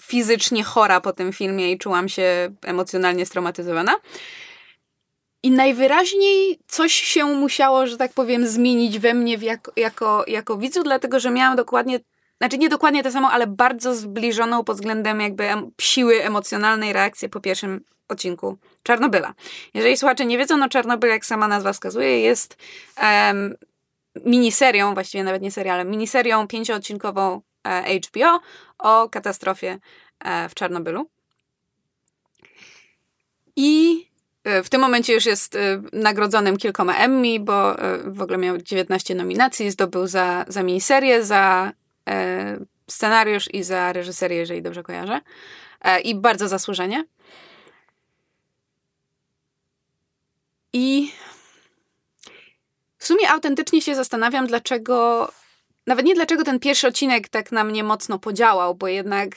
fizycznie chora po tym filmie i czułam się emocjonalnie straumatyzowana. I najwyraźniej coś się musiało, że tak powiem, zmienić we mnie jako, jako widzu, dlatego że miałam dokładnie znaczy nie dokładnie to samo, ale bardzo zbliżoną pod względem jakby siły emocjonalnej reakcji po pierwszym odcinku Czarnobyla. Jeżeli słuchacze nie wiedzą, no Czarnobyl, jak sama nazwa wskazuje, jest um, miniserią, właściwie nawet nie serialem, miniserią pięcioodcinkową e, HBO o katastrofie e, w Czarnobylu. I e, w tym momencie już jest e, nagrodzonym kilkoma Emmy, bo e, w ogóle miał 19 nominacji, zdobył za, za miniserię, za scenariusz i za reżyserię, jeżeli dobrze kojarzę. I bardzo zasłużenie. I w sumie autentycznie się zastanawiam, dlaczego, nawet nie dlaczego ten pierwszy odcinek tak na mnie mocno podziałał, bo jednak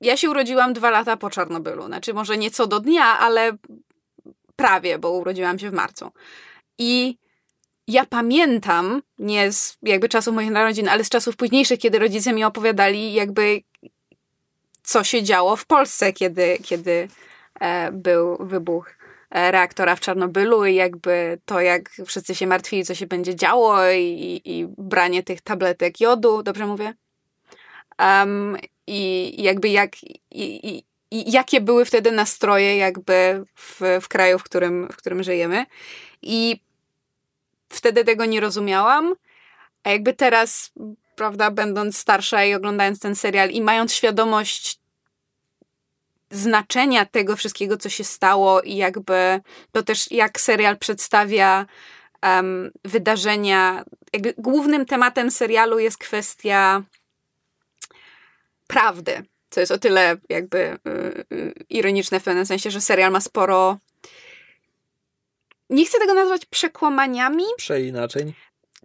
ja się urodziłam dwa lata po Czarnobylu. Znaczy, może nie co do dnia, ale prawie, bo urodziłam się w marcu. I ja pamiętam, nie z jakby czasów moich narodzin, ale z czasów późniejszych, kiedy rodzice mi opowiadali, jakby co się działo w Polsce, kiedy, kiedy e, był wybuch e, reaktora w Czarnobylu i jakby to, jak wszyscy się martwili, co się będzie działo i, i branie tych tabletek jodu, dobrze mówię? Um, i jakby jak, i, i, jakie były wtedy nastroje jakby w, w kraju, w którym, w którym żyjemy. I wtedy tego nie rozumiałam, a jakby teraz, prawda, będąc starsza i oglądając ten serial i mając świadomość znaczenia tego wszystkiego, co się stało i jakby to też jak serial przedstawia um, wydarzenia. Jakby głównym tematem serialu jest kwestia prawdy, co jest o tyle jakby y, y, ironiczne w pewnym sensie, że serial ma sporo nie chcę tego nazwać przekłamaniami. Przeinaczeń.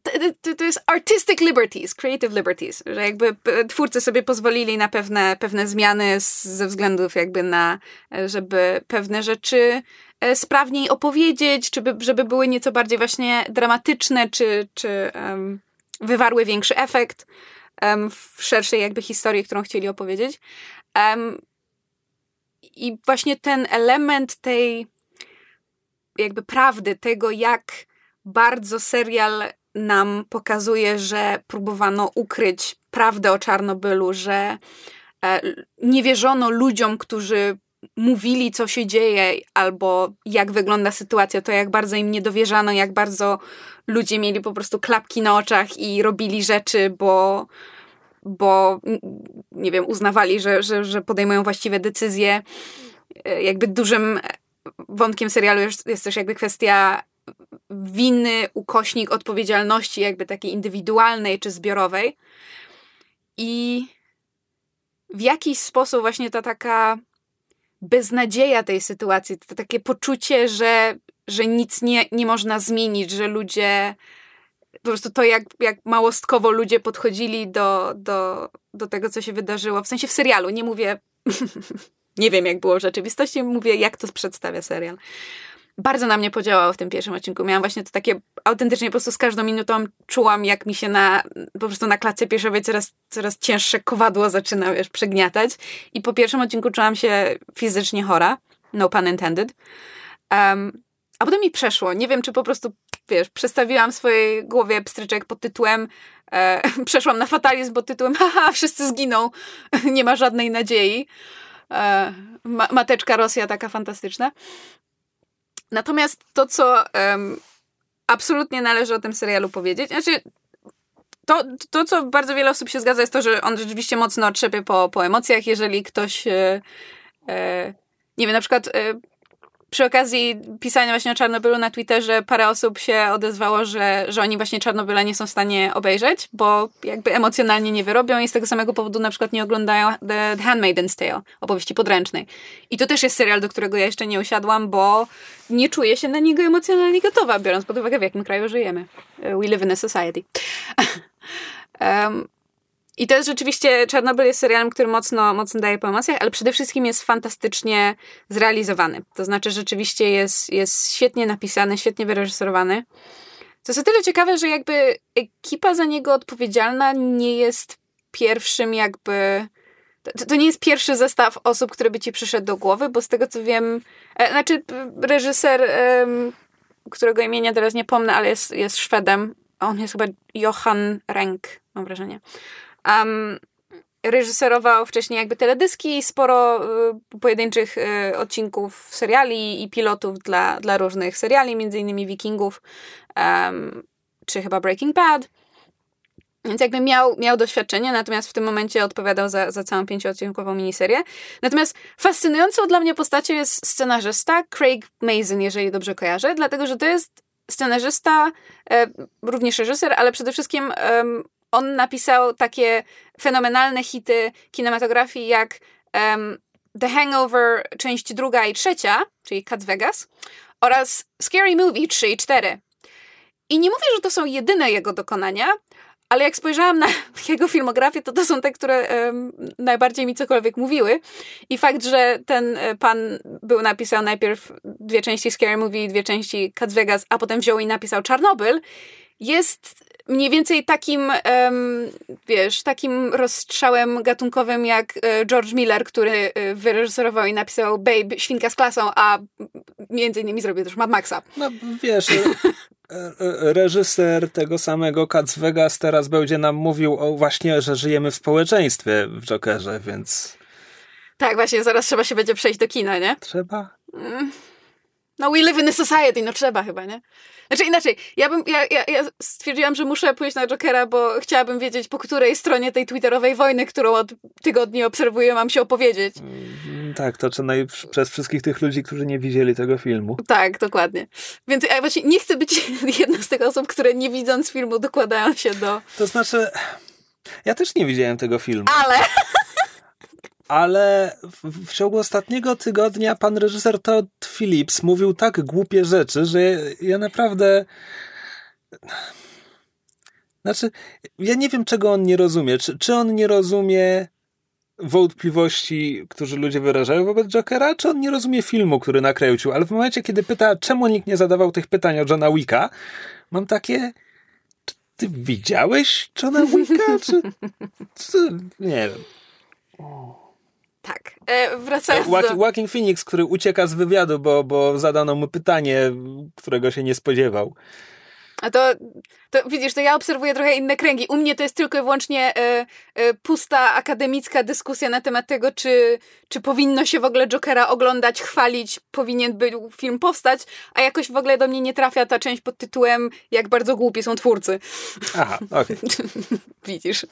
To, to, to, jest artistic liberties, creative liberties, że jakby twórcy sobie pozwolili na pewne, pewne zmiany ze względów jakby na, żeby pewne rzeczy e, sprawniej opowiedzieć, czy by, żeby były nieco bardziej właśnie dramatyczne, czy, czy um, wywarły większy efekt w szerszej jakby historii, którą chcieli opowiedzieć. I właśnie ten element tej jakby prawdy, tego jak bardzo serial nam pokazuje, że próbowano ukryć prawdę o Czarnobylu, że e, nie wierzono ludziom, którzy mówili, co się dzieje, albo jak wygląda sytuacja, to jak bardzo im nie dowierzano, jak bardzo ludzie mieli po prostu klapki na oczach i robili rzeczy, bo, bo nie wiem, uznawali, że, że, że podejmują właściwe decyzje. E, jakby dużym wątkiem serialu jest, jest też jakby kwestia winy, ukośnik odpowiedzialności, jakby takiej indywidualnej czy zbiorowej. I w jakiś sposób właśnie ta taka beznadzieja tej sytuacji, to takie poczucie, że, że nic nie, nie można zmienić, że ludzie po prostu to, jak, jak małostkowo ludzie podchodzili do, do, do tego, co się wydarzyło, w sensie w serialu, nie mówię, nie wiem, jak było w rzeczywistości, mówię, jak to przedstawia serial. Bardzo na mnie podziałało w tym pierwszym odcinku. Miałam właśnie to takie, autentycznie po prostu z każdą minutą czułam, jak mi się na, po prostu na klatce piersiowej coraz, coraz cięższe kowadło zaczyna, wiesz, przegniatać. I po pierwszym odcinku czułam się fizycznie chora, no pun intended. Um, a potem mi przeszło. Nie wiem, czy po prostu, wiesz, przestawiłam w swojej głowie pstryczek pod tytułem e, przeszłam na fatalizm pod tytułem haha, wszyscy zginą, nie ma żadnej nadziei. E, ma mateczka Rosja taka fantastyczna. Natomiast to, co um, absolutnie należy o tym serialu powiedzieć, znaczy to, to, co bardzo wiele osób się zgadza, jest to, że on rzeczywiście mocno trzepie po, po emocjach. Jeżeli ktoś, e, e, nie wiem, na przykład e, przy okazji pisania właśnie o Czarnobylu na Twitterze parę osób się odezwało, że, że oni właśnie Czarnobyla nie są w stanie obejrzeć, bo jakby emocjonalnie nie wyrobią i z tego samego powodu na przykład nie oglądają The, Handmaiden's Tale, opowieści podręcznej. I to też jest serial, do którego ja jeszcze nie usiadłam, bo nie czuję się na niego emocjonalnie gotowa, biorąc pod uwagę w jakim kraju żyjemy. We live in a society. um, I to jest rzeczywiście, Czarnobyl jest serialem, który mocno, mocno daje po emocjach, ale przede wszystkim jest fantastycznie zrealizowany. To znaczy rzeczywiście jest, jest świetnie napisany, świetnie wyreżyserowany. To jest o tyle ciekawe, że jakby ekipa za niego odpowiedzialna nie jest pierwszym jakby... To, to nie jest pierwszy zestaw osób, który by ci przyszedł do głowy, bo z tego co wiem, e, znaczy reżyser, e, którego imienia teraz nie pomnę, ale jest, jest Szwedem. On jest chyba Johan Renk, mam wrażenie. Um, reżyserował wcześniej jakby teledyski, sporo y, pojedynczych y, odcinków seriali i pilotów dla, dla różnych seriali, między innymi Wikingów, um, czy chyba Breaking Bad. Więc jakby miał, miał doświadczenie, natomiast w tym momencie odpowiadał za, za całą pięcioodcinkową miniserię. Natomiast fascynującą dla mnie postacią jest scenarzysta Craig Mazin, jeżeli dobrze kojarzę, dlatego że to jest scenarzysta, e, również reżyser, ale przede wszystkim e, on napisał takie fenomenalne hity kinematografii jak e, The Hangover, część druga i trzecia, czyli Cats Vegas, oraz Scary Movie 3 i 4. I nie mówię, że to są jedyne jego dokonania, ale jak spojrzałam na jego filmografię, to to są te, które um, najbardziej mi cokolwiek mówiły. I fakt, że ten e, pan był napisał najpierw dwie części Scary Movie, dwie części Cats Vegas, a potem wziął i napisał Czarnobyl, jest mniej więcej takim, wiesz, takim rozstrzałem gatunkowym jak e, George Miller, który e, wyreżyserował i napisał Babe, Świnka z klasą, a między innymi zrobił też Mad Maxa. No wiesz, reżyser tego samego Cats Vegas teraz będzie nam mówił o właśnie, że żyjemy w społeczeństwie w Jokerze, więc... Tak, właśnie, zaraz trzeba się będzie przejść do kina, nie? Trzeba? Mm. No we live in a society, no trzeba chyba, nie? Znaczy inaczej, ja bym, ja, ja, ja stwierdziłam, że muszę pójść na Jokera, bo chciałabym wiedzieć, po której stronie tej twitterowej wojny, którą od tygodni obserwuję, mam się opowiedzieć. Mm, tak, to naj, przez wszystkich tych ludzi, którzy nie widzieli tego filmu. Tak, dokładnie. Więc ja właśnie nie chcę być jedną z tych osób, które nie widząc filmu dokładają się do... To znaczy, ja też nie widziałem tego filmu. Ale ale w, w, ciągu ostatniego tygodnia pan reżyser Todd Phillips mówił tak głupie rzeczy, że ja naprawdę. Znaczy, ja nie wiem, czego on nie rozumie. Czy, czy on nie rozumie wątpliwości, które ludzie wyrażają wobec Jokera, czy on nie rozumie filmu, który nakręcił? Ale w momencie, kiedy pyta, czemu nikt nie zadawał tych pytań o Johna Wicka, mam takie. Ty widziałeś Johna Wicka? Czy, czy nie wiem. Tak. E, wracając do... Joaquin Phoenix, który ucieka z wywiadu, bo, bo zadano mu pytanie, którego się nie spodziewał. A to, to widzisz, to ja obserwuję trochę inne kręgi. U mnie to jest tylko i wyłącznie e, e, pusta akademicka dyskusja na temat tego, czy, czy powinno się w ogóle Jokera oglądać, chwalić, powinien był film powstać, a jakoś w ogóle do mnie nie trafia ta część pod tytułem jak bardzo głupi są twórcy. Aha, okej. Okay. widzisz.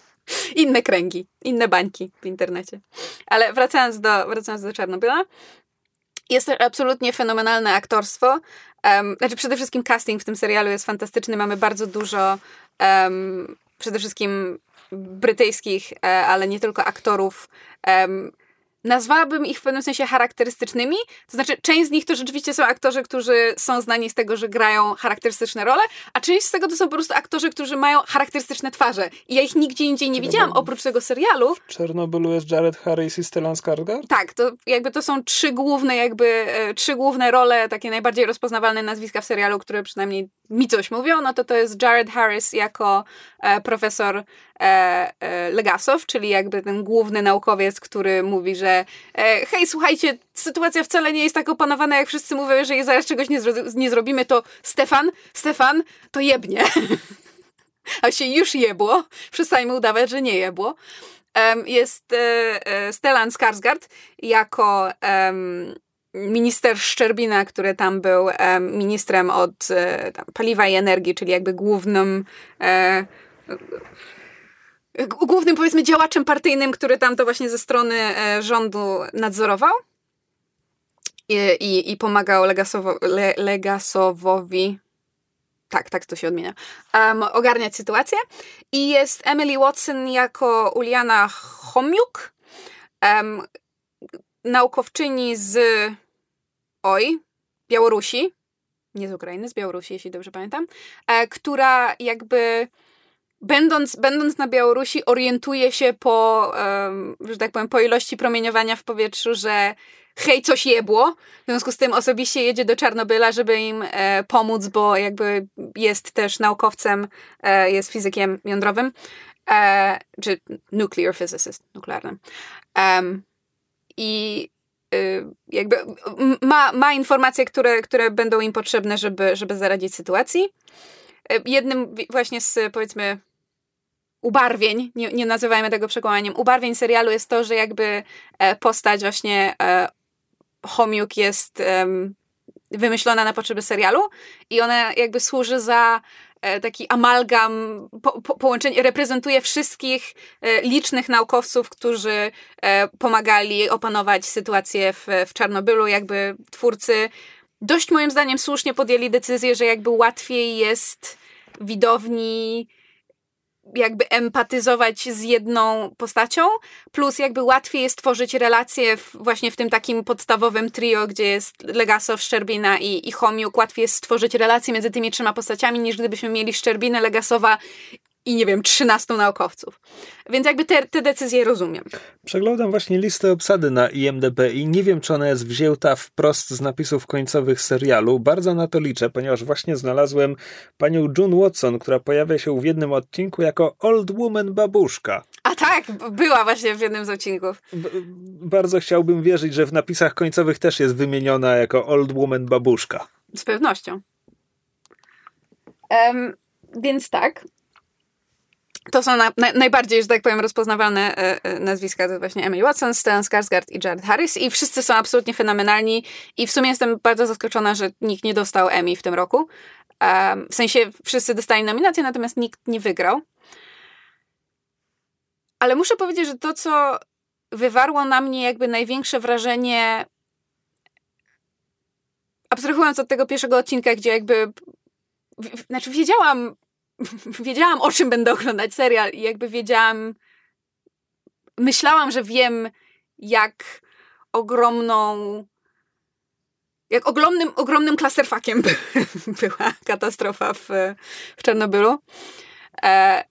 Inne kręgi, inne bańki w internecie. Ale wracając do, wracając do Czarnobyla, jest to absolutnie fenomenalne aktorstwo. Um, znaczy przede wszystkim casting w tym serialu jest fantastyczny. Mamy bardzo dużo um, przede wszystkim brytyjskich, e, ale nie tylko aktorów um, nazwałabym ich w pewnym sensie charakterystycznymi. To znaczy, część z nich to rzeczywiście są aktorzy, którzy są znani z tego, że grają charakterystyczne role, a część z tego to są po prostu aktorzy, którzy mają charakterystyczne twarze. I ja ich nigdzie indziej nie widziałam, oprócz tego serialu. W Czernobylu jest Jared Harris i Stellan Skarsgård? Tak, to jakby to są trzy główne jakby, e, trzy główne role, takie najbardziej rozpoznawalne nazwiska w serialu, które przynajmniej mi coś mówią, no to to jest Jared Harris jako e, profesor Legasow, czyli jakby ten główny naukowiec, który mówi, że e, hej, słuchajcie, sytuacja wcale nie jest tak opanowana, jak wszyscy mówią, jeżeli zaraz czegoś nie, zro nie zrobimy, to Stefan, Stefan, to jebnie. A się już jebło, przestańmy udawać, że nie jebło. jest e, e, Stellan Skarsgård jako minister Szczerbina, który tam był e, ministrem od e, paliwa i energii, czyli jakby głównym e, głównym powiedzmy działaczem partyjnym, który tam to właśnie ze strony e, rządu nadzorował? I, i, i pomagał Legasowo, Le, Legasowowi. Tak, tak to się odmienia, um, ogarniać sytuację. I jest Emily Watson jako Uliana Homiuk, um, naukowczyni z oj, Białorusi, nie z Ukrainy, z Białorusi, jeśli dobrze pamiętam, e, która jakby będąc, będąc na Białorusi orientuje się po, um, że tak powiem, po ilości promieniowania w powietrzu, że hej, coś jebło. W związku z tym osobiście jedzie do Czarnobyla, żeby im e, pomóc, bo jakby jest też naukowcem, e, jest fizykiem jądrowym, e, czy nuclear physicist, nuklearnym. I y, jakby ma, ma informacje, które, które będą im potrzebne, żeby, żeby zaradzić sytuacji. Y, jednym właśnie z powiedzmy ubarwień, nie, nie nazywajmy tego przekłamaniem, ubarwień serialu jest to, że jakby e, postać właśnie e, Homiuk jest wymyślona na potrzeby serialu i ona jakby służy za e, taki amalgam, po, po, połączenie, reprezentuje wszystkich licznych naukowców, którzy pomagali opanować sytuację w, w Czarnobylu. Jakby twórcy dość moim zdaniem słusznie podjęli decyzję, że jakby łatwiej jest widowni jakby empatyzować z jedną postacią, plus jakby łatwiej jest tworzyć relacje w, właśnie w tym takim podstawowym trio, gdzie jest Legasow, Szczerbina i, i Homiuk. Łatwiej jest stworzyć relacje między tymi trzema postaciami, niż gdybyśmy mieli Szczerbinę, Legasowa i nie wiem, 13 naukowców. Więc jakby te, te decyzje rozumiem. Przeglądam właśnie listę obsady na IMDb i nie wiem, czy ona jest wzięta wprost z napisów końcowych serialu. Bardzo na to liczę, ponieważ właśnie znalazłem panią June Watson, która pojawia się w jednym odcinku jako Old Woman babuszka. A tak, była właśnie w jednym z odcinków. B bardzo chciałbym wierzyć, że w napisach końcowych też jest wymieniona jako Old Woman babuszka. Z pewnością. Um, więc tak, to są na, na, najbardziej, że tak powiem, rozpoznawalne e, e, nazwiska. To właśnie Emily Watson, Stellan Skarsgård i Jared Harris i wszyscy są absolutnie fenomenalni i w sumie jestem bardzo zaskoczona, że nikt nie dostał Emmy w tym roku. W sensie wszyscy dostali nominację, natomiast nikt nie wygrał. Ale muszę powiedzieć, że to, co wywarło na mnie jakby największe wrażenie, abstrahując od tego pierwszego odcinka, gdzie jakby, w, znaczy wiedziałam wiedziałam, o czym będę oglądać serial i jakby wiedziałam, myślałam, że wiem, jak ogromną, jak ogromnym, ogromnym klasterfakiem była katastrofa w, w Czarnobylu. E,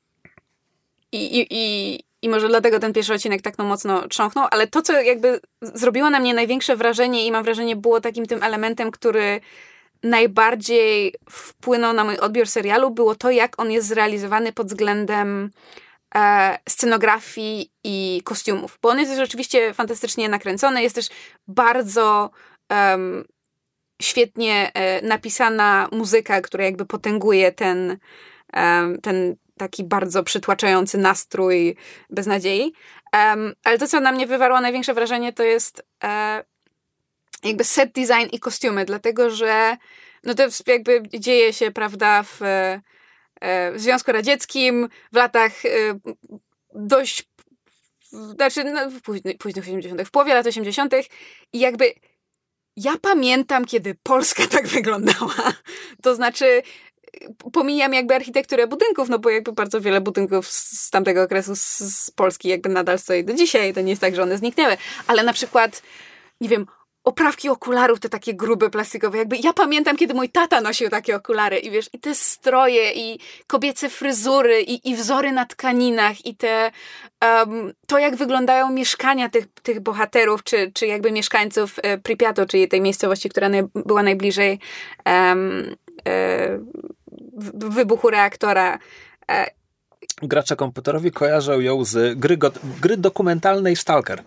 i, i, i, może dlatego ten pierwszy odcinek tak no mocno trząchnął, ale to, co jakby zrobiło na mnie największe wrażenie i mam wrażenie było takim tym elementem, który najbardziej wpłynął na mój odbiór serialu, było to, jak on jest zrealizowany pod względem e, scenografii i kostiumów. Bo on jest rzeczywiście fantastycznie nakręcony, jest też bardzo um, świetnie e, napisana muzyka, która jakby potęguje ten, ten taki bardzo przytłaczający nastrój beznadziei. Um, ale to, co na mnie wywarło największe wrażenie, to jest e, jakby set design i kostiumy, dlatego że no to jakby dzieje się, prawda, w, e, w Związku Radzieckim w latach e, dość znaczy no, w późnych, późnych 80., w połowie lat 80. i jakby ja pamiętam, kiedy Polska tak wyglądała. To znaczy, pomijam jakby architekturę budynków, no bo jakby bardzo wiele budynków z tamtego okresu z Polski jakby nadal stoi do dzisiaj. To nie jest tak, że one zniknęły. Ale na przykład, nie wiem, oprawki okularów, te takie grube, plastikowe. Jakby ja pamiętam, kiedy mój tata nosił takie okulary i wiesz, i te stroje, i kobiece fryzury, i, i wzory na tkaninach, i te, um, to jak wyglądają mieszkania tych, tych bohaterów, czy, czy jakby mieszkańców e, Pripiatu, czyli tej miejscowości, która naj, była najbliżej um, e, wybuchu reaktora. E, Gracze komputerowi kojarzą ją z gry, gry dokumentalnej Stalker.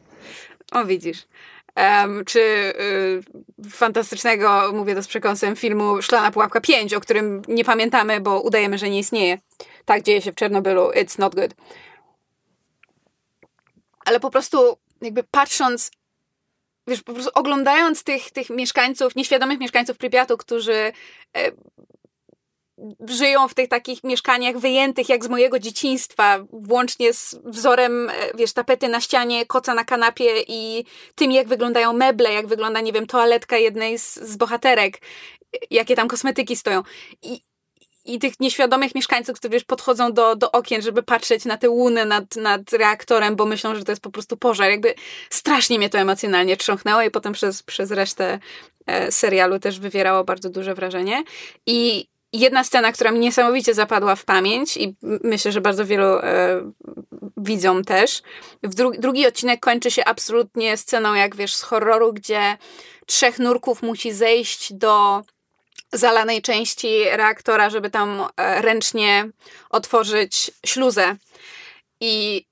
O, widzisz. Um, czy y, fantastycznego, mówię to z przekąsem, filmu Szklana Pułapka 5, o którym nie pamiętamy, bo udajemy, że nie istnieje. Tak dzieje się w Czernobylu. It's not good. Ale po prostu jakby patrząc, wiesz, po prostu oglądając tych, tych mieszkańców, nieświadomych mieszkańców Prypiatu, którzy e, żyją w tych takich mieszkaniach wyjętych jak z mojego dzieciństwa, włącznie z wzorem, e, wiesz, tapety na ścianie, koca na kanapie i tym, jak wyglądają meble, jak wygląda, nie wiem, toaletka jednej z, z bohaterek, jakie tam kosmetyki stoją. I, i tych nieświadomych mieszkańców, którzy wiesz, podchodzą do, do okien, żeby patrzeć na te łuny nad, nad reaktorem, bo myślą, że to jest po prostu pożar. Jakby strasznie mnie to emocjonalnie trząchnęło i potem przez, przez resztę e, serialu też wywierało bardzo duże wrażenie. I jedna scena, która mi niesamowicie zapadła w pamięć i myślę, że bardzo wielu e, widzą też. Dru drugi odcinek kończy się absolutnie sceną, jak wiesz, z horroru, gdzie trzech nurków musi zejść do zalanej części reaktora, żeby tam e, ręcznie otworzyć śluzę. I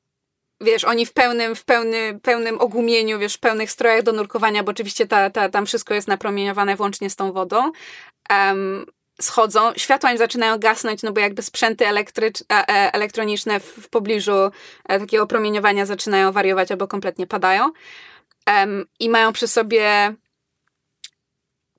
wiesz, oni w pełnym, w pełny, pełnym ogumieniu, wiesz, w pełnych strojach do nurkowania, bo oczywiście ta, ta, tam wszystko jest napromieniowane włącznie z tą wodą. Um, schodzą, światła im zaczynają gasnąć, no bo jakby sprzęty elektrycz, e, e, elektroniczne w, w pobliżu e, takiego promieniowania zaczynają wariować albo kompletnie padają. Um, I mają przy sobie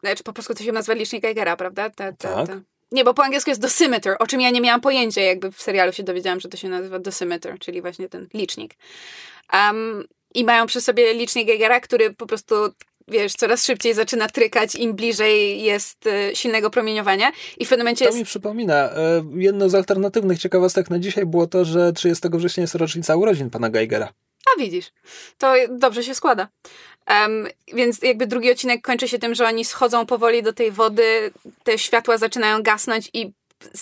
znaczy po polsku to się nazywa licznik Geigera, prawda? Ta, ta, tak. Ta. nie, bo po angielsku jest dosimeter, o czym ja nie miałam pojęcia, jakby w serialu się dowiedziałam, że to się nazywa dosimeter, czyli właśnie ten licznik. Um, I mają przy sobie licznik Geigera, który po prostu wiesz, coraz szybciej zaczyna trykać, im bliżej jest y, silnego promieniowania i w pewnym momencie To jest... mi przypomina, e, jedno z alternatywnych ciekawostek na dzisiaj było to, że 30 września jest rocznica urodzin pana Geigera. A widzisz, to dobrze się składa. Um, więc jakby drugi odcinek kończy się tym, że oni schodzą powoli do tej wody, te światła zaczynają gasnąć i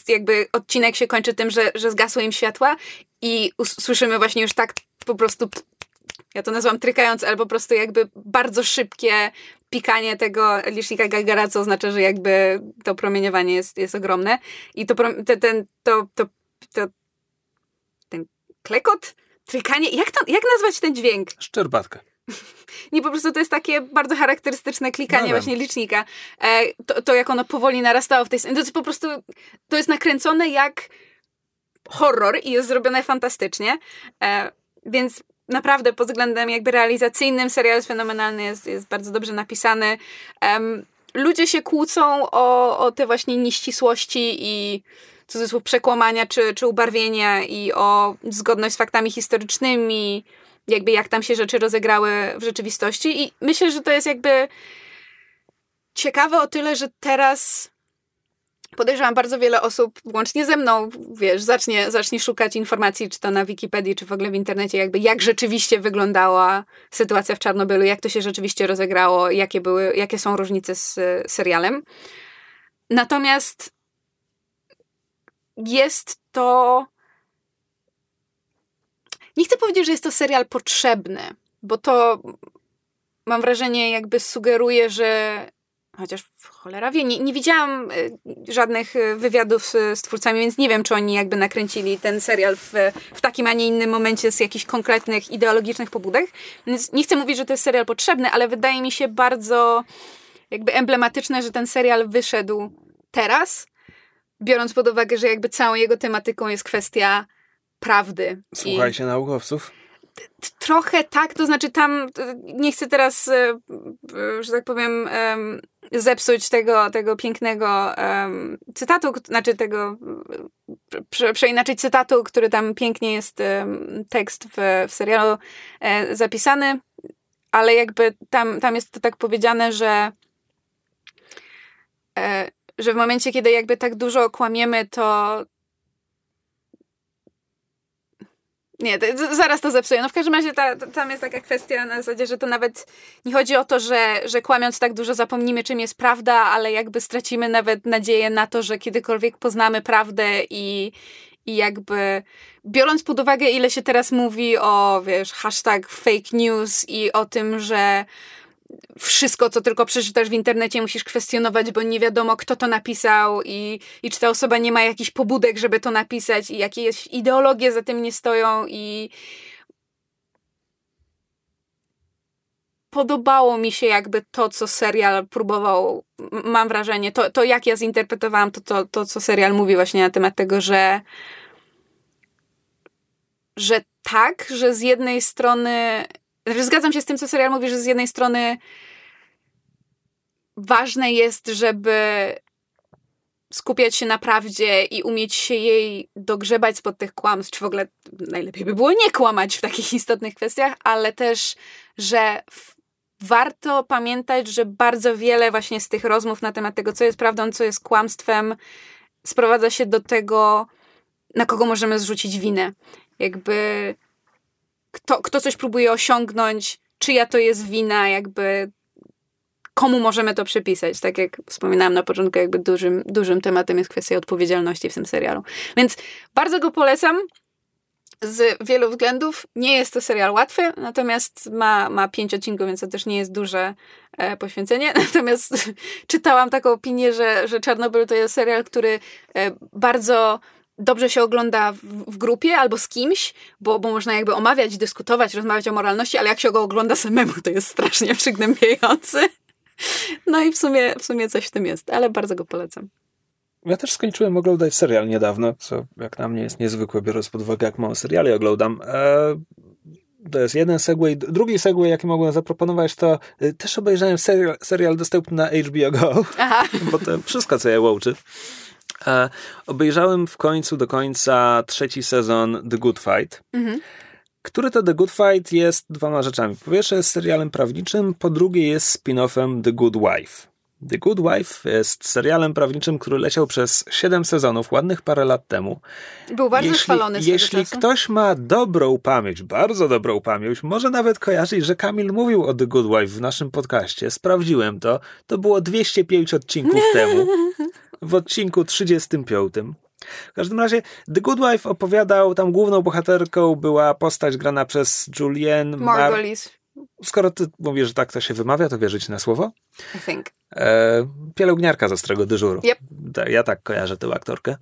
jakby odcinek się kończy tym, że, że zgasły im światła i słyszymy właśnie już tak po prostu ja to nazywam trykając, ale po prostu jakby bardzo szybkie pikanie tego licznika Geigera, co oznacza, że jakby to promieniowanie jest, jest ogromne. I to, ten, to, to, to, ten klekot, trykanie, jak, to, jak nazwać ten dźwięk? Szczerbatka. Nie, po prostu to jest takie bardzo charakterystyczne klikanie no właśnie licznika. E, to, to, jak ono powoli narastało w tej scenie, to jest po prostu, to jest nakręcone jak horror i jest zrobione fantastycznie. E, więc naprawdę pod względem jakby realizacyjnym serial jest fenomenalny, jest, jest bardzo dobrze napisany. Um, ludzie się kłócą o, o te właśnie nieścisłości i cudzysłów przekłamania czy, czy ubarwienia i o zgodność z faktami historycznymi, jakby jak tam się rzeczy rozegrały w rzeczywistości i myślę, że to jest jakby ciekawe o tyle, że teraz podejrzewam, bardzo wiele osób, włącznie ze mną, wiesz, zacznie, zacznie szukać informacji, czy to na Wikipedii, czy w ogóle w internecie, jakby jak rzeczywiście wyglądała sytuacja w Czarnobylu, jak to się rzeczywiście rozegrało, jakie, były, jakie są różnice z serialem. Natomiast jest to. Nie chcę powiedzieć, że jest to serial potrzebny, bo to mam wrażenie, jakby sugeruje, że chociaż cholera wie, nie, nie widziałam y, żadnych y, wywiadów z, z, twórcami, więc nie wiem, czy oni jakby nakręcili ten serial w, w takim, a nie innym momencie z jakichś konkretnych ideologicznych pobudek. Więc nie chcę mówić, że to jest serial potrzebny, ale wydaje mi się bardzo jakby emblematyczne, że ten serial wyszedł teraz, biorąc pod uwagę, że jakby całą jego tematyką jest kwestia prawdy. Słuchajcie I... naukowców. Trochę tak, to znaczy tam nie chcę teraz, e, że tak powiem, zepsuć tego, tego pięknego cytatu, znaczy tego, prze, przeinaczyć cytatu, który tam pięknie jest tekst w, w serialu e, zapisany, ale jakby tam, tam jest to tak powiedziane, że e, że w momencie, kiedy jakby tak dużo kłamiemy, to, Nie, to, zaraz to zepsuję. No w każdym razie ta, tam jest taka kwestia na zasadzie, że to nawet nie chodzi o to, że, że kłamiąc tak dużo zapomnimy, czym jest prawda, ale jakby stracimy nawet nadzieję na to, że kiedykolwiek poznamy prawdę i, i jakby biorąc pod uwagę, ile się teraz mówi o, wiesz, hashtag fake news i o tym, że wszystko, co tylko przeczytasz w internecie, musisz kwestionować, bo nie wiadomo, kto to napisał i, i czy ta osoba nie ma jakichś pobudek, żeby to napisać i jakieś ideologie za tym nie stoją i podobało mi się jakby to, co serial próbował, mam wrażenie, to, to jak ja zinterpretowałam to, to, to, co serial mówi właśnie na temat tego, że że tak, że z jednej strony zgadzam się z tym, co serial mówi, że z jednej strony ważne jest, żeby skupiać się na prawdzie i umieć się jej dogrzebać spod tych kłamstw, czy w ogóle najlepiej by było nie kłamać w takich istotnych kwestiach, ale też, że warto pamiętać, że bardzo wiele właśnie z tych rozmów na temat tego, co jest prawdą, co jest kłamstwem, sprowadza się do tego, na kogo możemy zrzucić winę. Jakby kto, kto coś próbuje osiągnąć, czyja to jest wina, jakby komu możemy to przypisać. Tak jak wspominałam na początku, jakby dużym, dużym tematem jest kwestia odpowiedzialności w tym serialu. Więc bardzo go polecam z wielu względów. Nie jest to serial łatwy, natomiast ma, ma pięć odcinków, więc to też nie jest duże e, poświęcenie. Natomiast czytałam taką opinię, że, że Czarnobyl to jest serial, który e, bardzo dobrze się ogląda w, w, grupie albo z kimś, bo, bo można jakby omawiać, dyskutować, rozmawiać o moralności, ale jak się go ogląda samemu, to jest strasznie przygnębiający. No i w sumie, w sumie coś w tym jest, ale bardzo go polecam. Ja też skończyłem oglądać serial niedawno, co jak na mnie jest niezwykłe, biorąc pod uwagę, jak mało seriali oglądam. E, to jest jeden segway. Drugi segway, jaki mogłem zaproponować, to e, też obejrzałem serial, serial dostępny na HBO Go, Aha. bo to wszystko, co je łączy. E, obejrzałem w końcu do końca trzeci sezon The Good Fight. Mhm. Który to The Good Fight jest dwoma rzeczami. Po pierwsze jest serialem prawniczym, po drugie jest spin-offem The Good Wife. The Good Wife jest serialem prawniczym, który leciał przez 7 sezonów, ładnych parę lat temu. Był bardzo jeśli, chwalony Jeśli ktoś ma dobrą pamięć, bardzo dobrą pamięć, może nawet kojarzyć, że Kamil mówił o The Good Wife w naszym podcaście. Sprawdziłem to. To było 205 odcinków temu. W odcinku 35. W każdym razie The Good Wife opowiadał, tam główną bohaterką była postać grana przez Julianne Margulies. Skoro ty mówisz, że tak to się wymawia, to wierzyć na słowo? I think. E, pielęgniarka z ostrego dyżuru. Yep. Ja tak kojarzę tę aktorkę.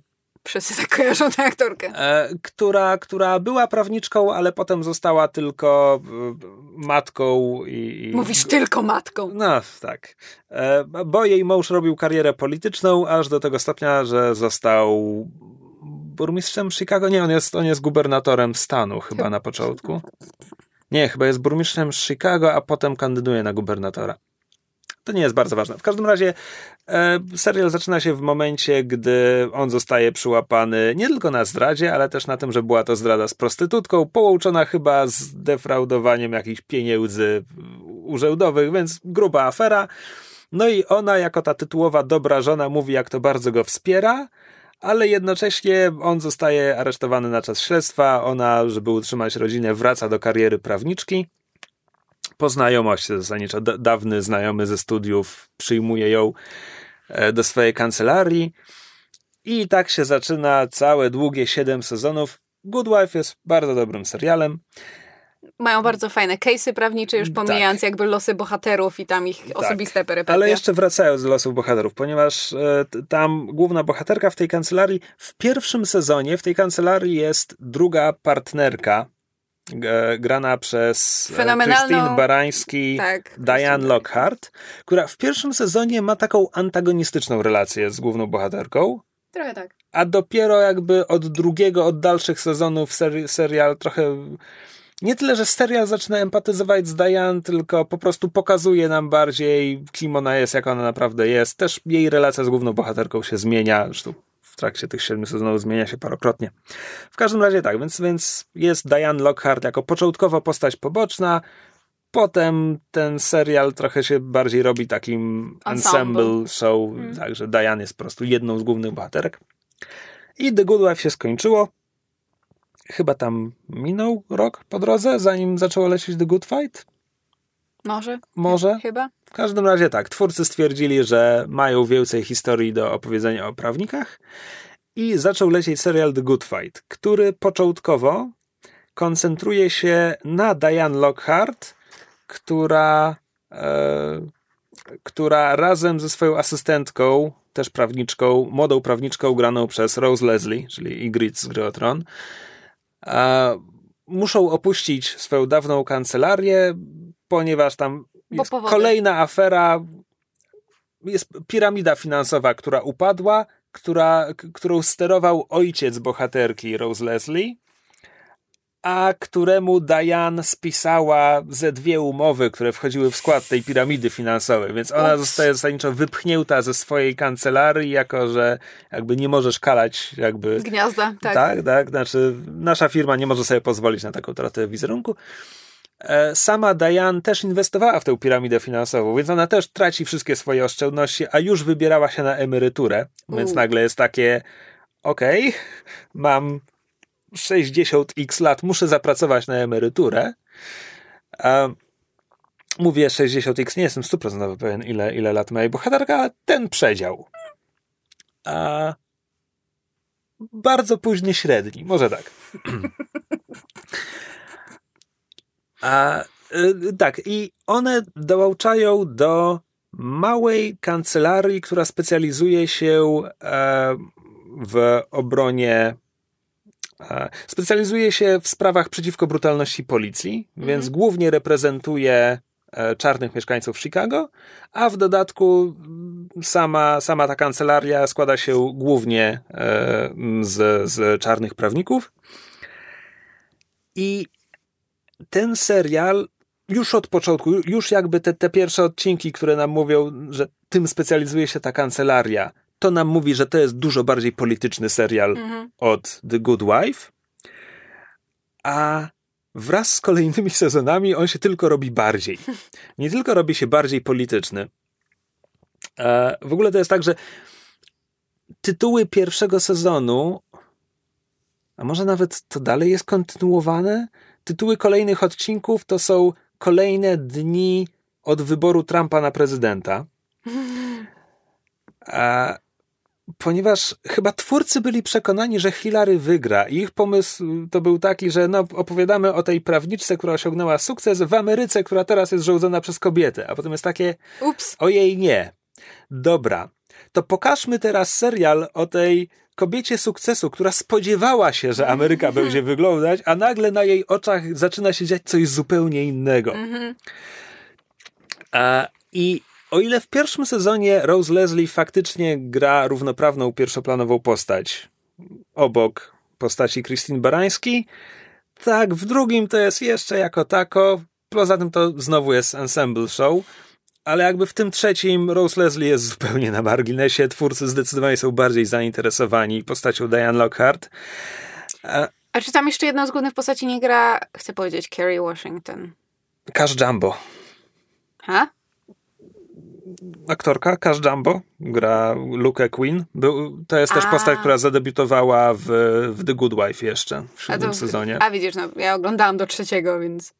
Wszyscy tak kojarzą tę aktorkę. E, która, która była prawniczką, ale potem została tylko e, matką i... Mówisz tylko matką. No, tak. E, bo jej mąż robił karierę polityczną, aż do tego stopnia, że został burmistrzem Chicago. Nie, on jest, on jest gubernatorem stanu chyba na początku. Nie, chyba jest burmistrzem Chicago, a potem kandyduje na gubernatora. To nie jest bardzo ważne. W każdym razie e, serial zaczyna się w momencie, gdy on zostaje przyłapany nie tylko na zdradzie, ale też na tym, że była to zdrada z prostytutką, połączona chyba z defraudowaniem jakichś pieniędzy urzędowych, więc gruba afera. No i ona, jako ta tytułowa dobra żona, mówi, jak to bardzo go wspiera, ale jednocześnie on zostaje aresztowany na czas śledztwa. Ona, żeby utrzymać rodzinę, wraca do kariery prawniczki. Po znajomości zasadniczo, dawny znajomy ze studiów przyjmuje ją e, do swojej kancelarii. I tak się zaczyna całe długie siedem sezonów. Good Wife jest bardzo dobrym serialem mają bardzo fajne case'y prawnicze, już pomijając tak. jakby losy bohaterów i tam ich tak. osobiste perypetie. Ale jeszcze wracając do losów bohaterów, ponieważ e, tam główna bohaterka w tej kancelarii, w pierwszym sezonie w tej kancelarii jest druga partnerka, grana przez e, Christine Barański, tak, Diane Lockhart, która w pierwszym sezonie ma taką antagonistyczną relację z główną bohaterką. Trochę tak. A dopiero jakby od drugiego, od dalszych sezonów seri serial trochę nie tyle, że serial zaczyna empatyzować z Diane, tylko po prostu pokazuje nam bardziej, kim ona jest, jak ona naprawdę jest. Też jej relacja z główną bohaterką się zmienia, zresztą trakcie tych siedmiu sezonów zmienia się parokrotnie. W każdym razie tak, więc, więc jest Diane Lockhart jako początkowo postać poboczna, potem ten serial trochę się bardziej robi takim ensemble, ensemble show, mm. także Diane jest po prostu jedną z głównych bohaterek. I The Good Wife się skończyło chyba tam minął rok po drodze, zanim zaczęło lecieć The Good Fight? Może. Może? Chyba. W każdym razie tak, twórcy stwierdzili, że mają więcej historii do opowiedzenia o prawnikach i zaczął lecieć serial The Good Fight, który początkowo koncentruje się na Diane Lockhart, która, e, która razem ze swoją asystentką, też prawniczką, młodą prawniczką graną przez Rose Leslie, czyli Ygritte z Gry o Tron, muszą opuścić swoją dawną kancelarię, ponieważ tam jest kolejna afera, jest piramida finansowa, która upadła, która, którą sterował ojciec bohaterki Rose Leslie a któremu Diane spisała ze dwie umowy, które wchodziły w skład tej piramidy finansowej, więc ona Ups. zostaje zasadniczo wypchnięta ze swojej kancelarii, jako że jakby nie możesz kalać jakby... Gniazda, tak. Tak, tak, znaczy nasza firma nie może sobie pozwolić na taką tratę wizerunku. E, sama Diane też inwestowała w tę piramidę finansową, więc ona też traci wszystkie swoje oszczędności, a już wybierała się na emeryturę, więc nagle jest takie okej, okay, mam 60x lat muszę zapracować na emeryturę. A mówię 60x, nie jestem 100% pewien, ile, ile lat ma jej bohaterka, ale ten przedział. A bardzo późny średni, może tak. A, y, tak, i one dołączają do małej kancelarii, która specjalizuje się e, w obronie Specjalizuje się w sprawach przeciwko brutalności policji, mhm. więc głównie reprezentuje e, czarnych mieszkańców Chicago, a w dodatku sama, sama ta kancelaria składa się głównie e, z, z czarnych prawników. I ten serial już od początku, już jakby te, te pierwsze odcinki, które nam mówią, że tym specjalizuje się ta kancelaria, to nam mówi, że to jest dużo bardziej polityczny serial mhm. od The Good Wife. A wraz z kolejnymi sezonami on się tylko robi bardziej. Nie tylko robi się bardziej polityczny. E, w ogóle to jest tak, że tytuły pierwszego sezonu, a może nawet to dalej jest kontynuowane? Tytuły kolejnych odcinków to są kolejne dni od wyboru Trumpa na prezydenta. A, ponieważ chyba twórcy byli przekonani, że Hillary wygra. I ich pomysł to był taki, że no, opowiadamy o tej prawniczce, która osiągnęła sukces w Ameryce, która teraz jest żołdzona przez kobietę. A potem jest takie, Ups. ojej nie. Dobra, to pokażmy teraz serial o tej kobiecie sukcesu, która spodziewała się, że Ameryka będzie wyglądać, a nagle na jej oczach zaczyna się dziać coś zupełnie innego. A, I o ile w pierwszym sezonie Rose Leslie faktycznie gra równoprawną pierwszoplanową postać obok postaci Christine Barański, tak w drugim to jest jeszcze jako tako. Poza tym to znowu jest ensemble show ale jakby w tym trzecim Rose Leslie jest zupełnie na marginesie. Twórcy zdecydowanie są bardziej zainteresowani postacią Diane Lockhart. A, A czy tam jeszcze jedną z głównych postaci nie gra, chcę powiedzieć, Kerry Washington? Cash Jumbo. Ha? Aktorka Cash Jumbo gra Luke Queen. Był, to jest a. też postać, która zadebiutowała w, w The Good Wife jeszcze w siódmym sezonie. A widzisz, no, ja oglądałam do trzeciego, więc...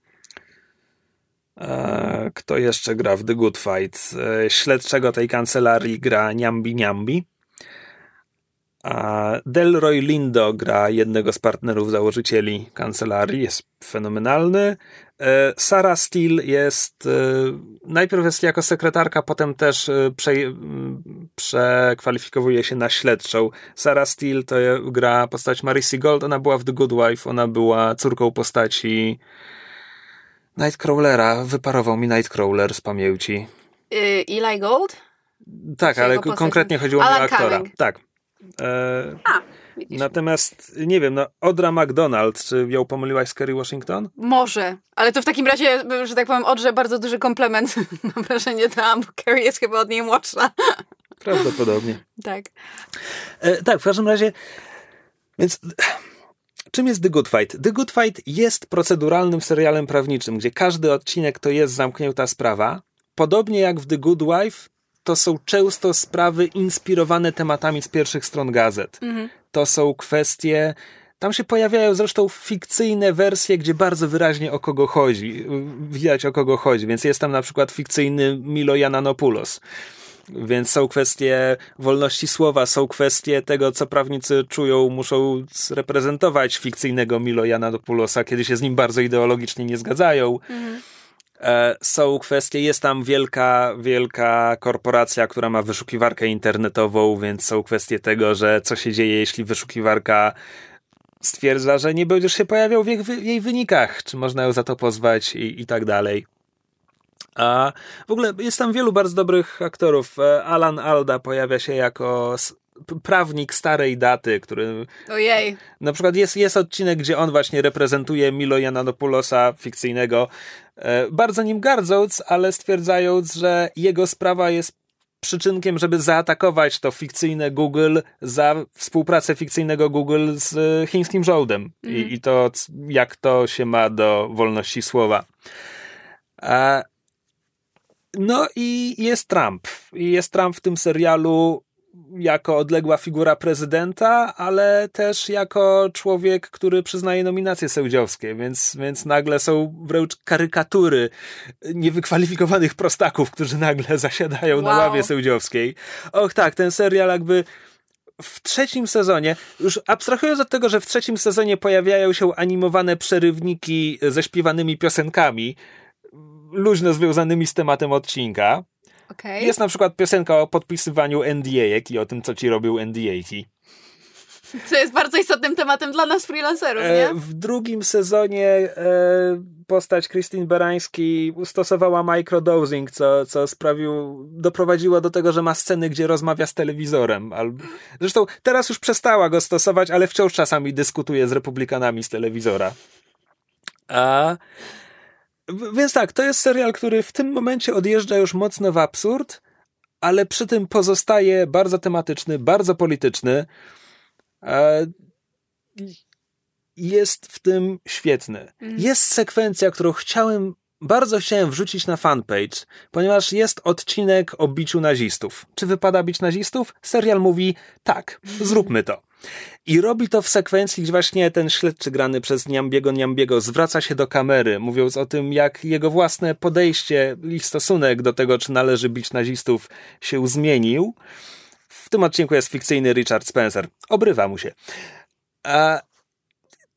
E, kto jeszcze gra w The Good Fight? E, śledczego tej kancelarii gra Niambi Niambi. A Delroy Lindo gra jednego z partnerów założycieli kancelarii, jest fenomenalny. E, Sarah Steele jest najpierw jest jako sekretarka, potem też prze, przekwalifikowuje się na śledczą. Sarah Steele to gra postać Marisi Gold, ona była w The Good Wife, ona była córką postaci Nightcrawlera, wyparował mi Nightcrawler z pamięci. Yy, Eli Gold? Tak, Czy ale konkretnie chodziło mi o aktora. Cumming. Tak. E, A, natomiast nie wiem, no Odra McDonald, czy ją pomyliłaś z Kerry Washington? Może, ale to w takim razie, że tak powiem, Odrze bardzo duży komplement mam wrażenie dałam, bo Kerry jest chyba od niej młodsza. Prawdopodobnie. tak. E, tak, w każdym razie, więc Czym jest The Good Fight? The Good Fight jest proceduralnym serialem prawniczym, gdzie każdy odcinek to jest zamknięta sprawa. Podobnie jak w The Good Wife, to są często sprawy inspirowane tematami z pierwszych stron gazet. Mhm. To są kwestie. Tam się pojawiają zresztą fikcyjne wersje, gdzie bardzo wyraźnie o kogo chodzi. Widać o kogo chodzi, więc jest tam na przykład fikcyjny Milo Jananopoulos więc są kwestie wolności słowa, są kwestie tego, co prawnicy czują, muszą reprezentować fikcyjnego Milo Janadopoulosa, kiedy się z nim bardzo ideologicznie nie zgadzają. Mhm. Są kwestie, jest tam wielka, wielka korporacja, która ma wyszukiwarkę internetową, więc są kwestie tego, że co się dzieje, jeśli wyszukiwarka stwierdza, że nie będziesz się pojawiał w jej, w jej wynikach, czy można ją za to pozwać i, i tak dalej. A w ogóle jest tam wielu bardzo dobrych aktorów. E, Alan Alda pojawia się jako prawnik starej daty, który... Ojej. Na przykład jest, jest odcinek, gdzie on właśnie reprezentuje Milo Jananopoulosa fikcyjnego, e, bardzo nim gardząc, ale stwierdzając, że jego sprawa jest przyczynkiem, żeby zaatakować to fikcyjne Google za współpracę fikcyjnego Google z chińskim żołdem mm. I, mhm. i to, jak to się ma do wolności słowa. A no i jest Trump. I jest Trump w tym serialu jako odległa figura prezydenta, ale też jako człowiek, który przyznaje nominacje sędziowskie, więc, więc nagle są wręcz karykatury niewykwalifikowanych prostaków, którzy nagle zasiadają wow. na ławie sędziowskiej. Och tak, ten serial jakby w trzecim sezonie, już abstrahując od tego, że w trzecim sezonie pojawiają się animowane przerywniki ze śpiewanymi piosenkami, luźno związanymi z tematem odcinka. Okay. Jest na przykład piosenka o podpisywaniu NDA i o tym, co ci robił NDA-ki. Co jest bardzo istotnym tematem dla nas freelancerów, e, nie? W drugim sezonie e, postać Christine Berański stosowała microdosing, co, co sprawił, doprowadziło do tego, że ma sceny, gdzie rozmawia z telewizorem. Zresztą teraz już przestała go stosować, ale wciąż czasami dyskutuje z republikanami z telewizora. A więc tak, to jest serial, który w tym momencie odjeżdża już mocno w absurd, ale przy tym pozostaje bardzo tematyczny, bardzo polityczny. E, jest w tym świetny. Mhm. Jest sekwencja, którą chciałem, bardzo chciałem wrzucić na fanpage, ponieważ jest odcinek o biciu nazistów. Czy wypada bić nazistów? Serial mówi tak, zróbmy to. I robi to w sekwencji, gdzie właśnie ten śledczy grany przez Niambiego Niambiego zwraca się do kamery, mówiąc o tym, jak jego własne podejście i stosunek do tego, czy należy bić nazistów, się zmienił. W tym odcinku jest fikcyjny Richard Spencer. Obrywa mu się. A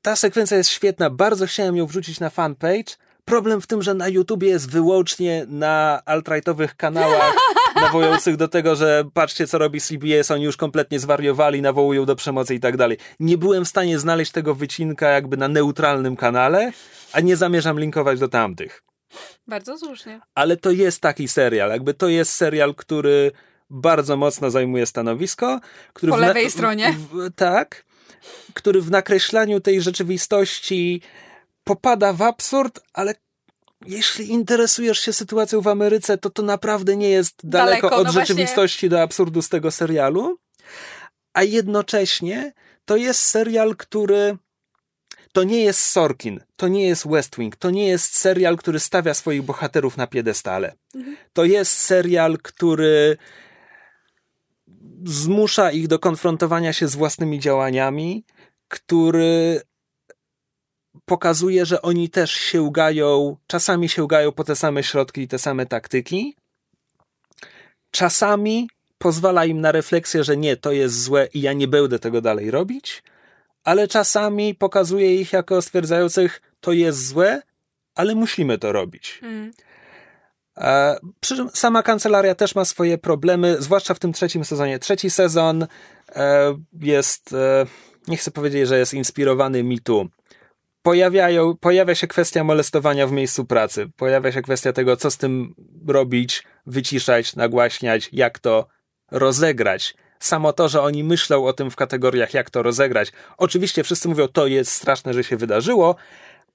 ta sekwencja jest świetna, bardzo chciałem ją wrzucić na fanpage. Problem w tym, że na YouTubie jest wyłącznie na alt-rightowych kanałach nawołujących do tego, że patrzcie co robi CBS, oni już kompletnie zwariowali, nawołują do przemocy i tak dalej. Nie byłem w stanie znaleźć tego wycinka jakby na neutralnym kanale, a nie zamierzam linkować do tamtych. Bardzo słusznie. Ale to jest taki serial, jakby to jest serial, który bardzo mocno zajmuje stanowisko. Który Po na- lewej stronie. W, tak. Który w nakreślaniu tej rzeczywistości popada w absurd, ale jeśli interesujesz się sytuacją w Ameryce, to to naprawdę nie jest daleko, Daleko, od no właśnie. rzeczywistości do absurdu z tego serialu. A jednocześnie to jest serial, który to nie jest Sorkin, to nie jest West Wing, to nie jest serial, który stawia swoich bohaterów na piedestale. To jest serial, który zmusza ich do konfrontowania się z własnymi działaniami, który pokazuje, że oni też sięgają, czasami sięgają po te same środki i te same taktyki. Czasami pozwala im na refleksję, że nie, to jest złe i ja nie będę tego dalej robić, ale czasami pokazuje ich jako stwierdzających, to jest złe, ale musimy to robić. Mm. E, Przy czym sama kancelaria też ma swoje problemy, zwłaszcza w tym trzecim sezonie. Trzeci sezon e, jest, e, nie chcę powiedzieć, że jest inspirowany mitu. Pojawiają, pojawia się kwestia molestowania w miejscu pracy. Pojawia się kwestia tego, co z tym robić, wyciszać, nagłaśniać, jak to rozegrać. Samo to, że oni myślą o tym w kategoriach, jak to rozegrać. Oczywiście wszyscy mówią, to jest straszne, że się wydarzyło,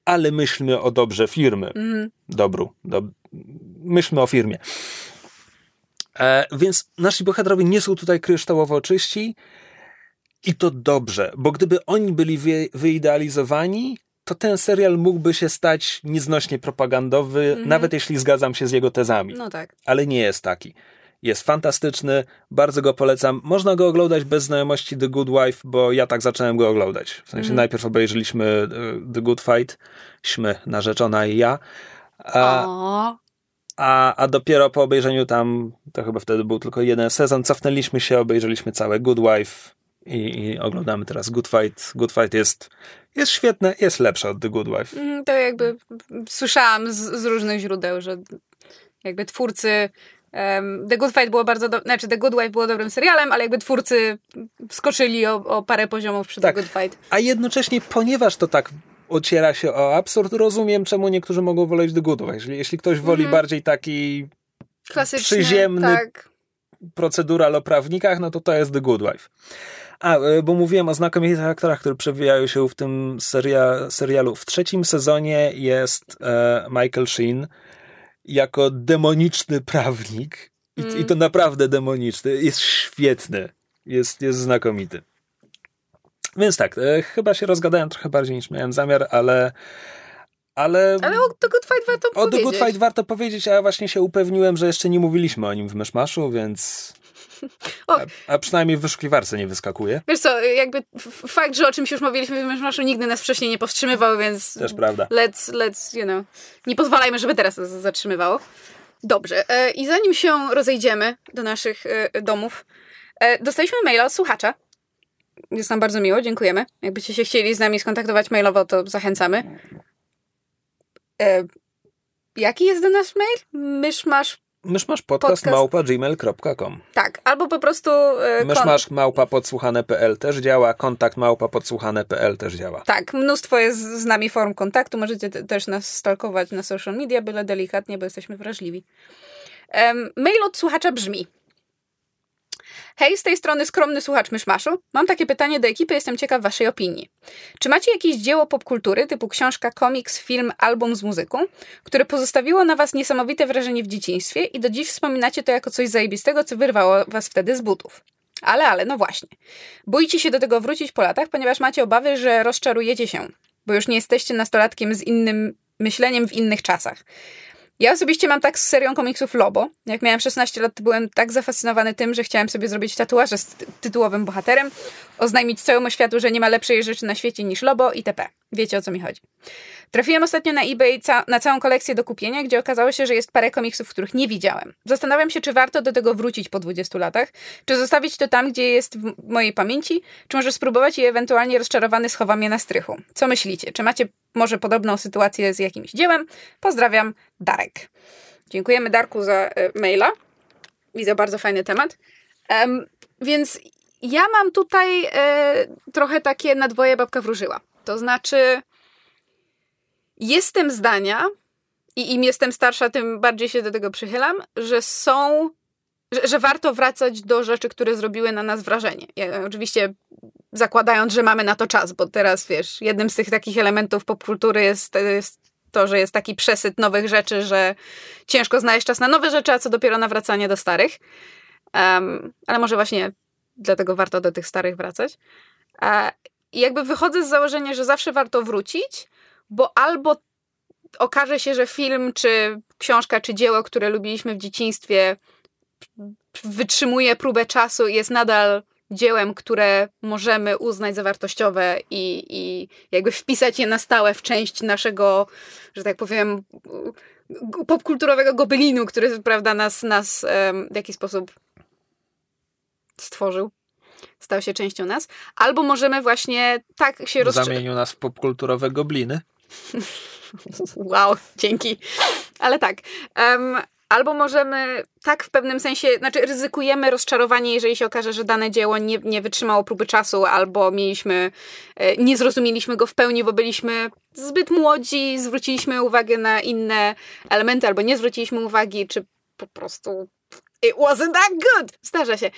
ale myślmy o dobrze firmy. Mhm. Dobru. Do... Myślmy o firmie. E, więc nasi bohaterowie nie są tutaj kryształowo czyści i to dobrze, bo gdyby oni byli wy, wyidealizowani, to ten serial mógłby się stać nieznośnie propagandowy, nawet jeśli zgadzam się z jego tezami. No tak. Ale nie jest taki. Jest fantastyczny, bardzo go polecam. Można go oglądać bez znajomości The Good Wife, bo ja tak zacząłem go oglądać. W sensie najpierw obejrzeliśmy e, The Good Fight, śmy, narzeczona i ja. A, O, a, a dopiero po obejrzeniu tam, to chyba wtedy był tylko jeden sezon, cofnęliśmy się, obejrzeliśmy całe Good Wife i, i oglądamy teraz Good Fight. Good Fight jest, jest świetne, jest lepsze od The Good Wife. Mm, To jakby słyszałam z, z różnych źródeł, że jakby twórcy The Good Fight było bardzo, do, znaczy The Good Wife było dobrym serialem, ale jakby twórcy skoczyli o, o parę poziomów przy Tak. The Good Fight. A jednocześnie, ponieważ to tak ociera się o absurd, rozumiem, czemu niektórzy mogą woleć The Good Wife. Jeśli, jeśli ktoś woli bardziej taki Klasycznie, Przyziemny tak. procedural o prawnikach, no to to jest The Good Wife. A, e, bo mówiłem o znakomitych aktorach, które przewijają się w tym seria, serialu. W trzecim sezonie jest e, Michael Sheen jako demoniczny prawnik. I, Mm. I to naprawdę demoniczny. Jest świetny. Jest, jest znakomity. Więc tak, e, chyba się rozgadałem trochę bardziej niż miałem zamiar, ale ale, Ale o The Good Fight warto o The powiedzieć. Good Fight warto powiedzieć, a ja właśnie się upewniłem, że jeszcze nie mówiliśmy o nim w Myszmaszu, więc... O. A, a przynajmniej w wyszukiwarce nie wyskakuje. Wiesz co, jakby fakt, że o czymś już mówiliśmy w Myszmaszu nigdy nas wcześniej nie powstrzymywał, więc Też prawda. let's, let's, you know, nie pozwalajmy, żeby teraz nas zatrzymywało. Dobrze, e, i zanim się rozejdziemy do naszych e, domów, e, dostaliśmy maila od słuchacza. Jest nam bardzo miło, dziękujemy. Jakbyście się chcieli z nami skontaktować mailowo, to zachęcamy. Jaki jest do nasz mail? Myszmasz, Myszmasz podcast, Podcast. małpa gmail.com tak, albo po prostu... E, kon- Myszmasz małpa podsłuchane.pl też działa, kontakt małpa podsłuchane.pl też działa. Tak, mnóstwo jest z nami form kontaktu. Możecie te- też nas stalkować na social media, byle delikatnie, bo jesteśmy wrażliwi. Mail od słuchacza brzmi. Hej, z tej strony skromny słuchacz Myszmaszu. Mam takie pytanie do ekipy, jestem ciekaw waszej opinii. Czy macie jakieś dzieło popkultury, typu książka, komiks, film, album z muzyką, które pozostawiło na was niesamowite wrażenie w dzieciństwie i do dziś wspominacie to jako coś zajebistego, co wyrwało was wtedy z butów? Ale, ale, no właśnie. Boicie się do tego wrócić po latach, ponieważ macie obawy, że rozczarujecie się, bo już nie jesteście nastolatkiem z innym myśleniem w innych czasach. Ja osobiście mam tak z serią komiksów Lobo. Jak miałem 16 lat, byłem tak zafascynowany tym, że chciałem sobie zrobić tatuaże z tytułowym bohaterem, oznajmić całemu światu, że nie ma lepszej rzeczy na świecie niż Lobo itp. Wiecie o co mi chodzi. Trafiłem ostatnio na eBay ca na całą kolekcję do kupienia, gdzie okazało się, że jest parę komiksów, których nie widziałem. Zastanawiam się, czy warto do tego wrócić po 20 latach, czy zostawić to tam, gdzie jest w mojej pamięci, czy może spróbować i ewentualnie rozczarowany schowam je na strychu. Co myślicie? Czy macie może podobną sytuację z jakimś dziełem? Pozdrawiam, Darek. Dziękujemy Darku za y, maila i za bardzo fajny temat. Um, więc ja mam tutaj y, trochę takie na dwoje babka wróżyła. To znaczy, jestem zdania, i im jestem starsza, tym bardziej się do tego przychylam, że są, że, że warto wracać do rzeczy, które zrobiły na nas wrażenie. Ja, oczywiście zakładając, że mamy na to czas, bo teraz wiesz, jednym z tych takich elementów popkultury jest, jest to, że jest taki przesyt nowych rzeczy, że ciężko znaleźć czas na nowe rzeczy, a co dopiero na wracanie do starych. Um, ale może właśnie dlatego warto do tych starych wracać. E, I jakby wychodzę z założenia, że zawsze warto wrócić, bo albo okaże się, że film, czy książka, czy dzieło, które lubiliśmy w dzieciństwie, wytrzymuje próbę czasu i jest nadal dziełem, które możemy uznać za wartościowe i, i jakby wpisać je na stałe w część naszego, że tak powiem, popkulturowego gobelinu, który prawda, nas, nas w jakiś sposób stworzył stał się częścią nas, albo możemy właśnie tak się rozszerzyć. Zamienił nas w popkulturowe gobliny. wow, dzięki. Ale tak. Um, albo możemy tak w pewnym sensie, znaczy ryzykujemy rozczarowanie, jeżeli się okaże, że dane dzieło nie, nie wytrzymało próby czasu, albo mieliśmy, e, nie zrozumieliśmy go w pełni, bo byliśmy zbyt młodzi, zwróciliśmy uwagę na inne elementy, albo nie zwróciliśmy uwagi, czy po prostu it wasn't that good. Zdarza się.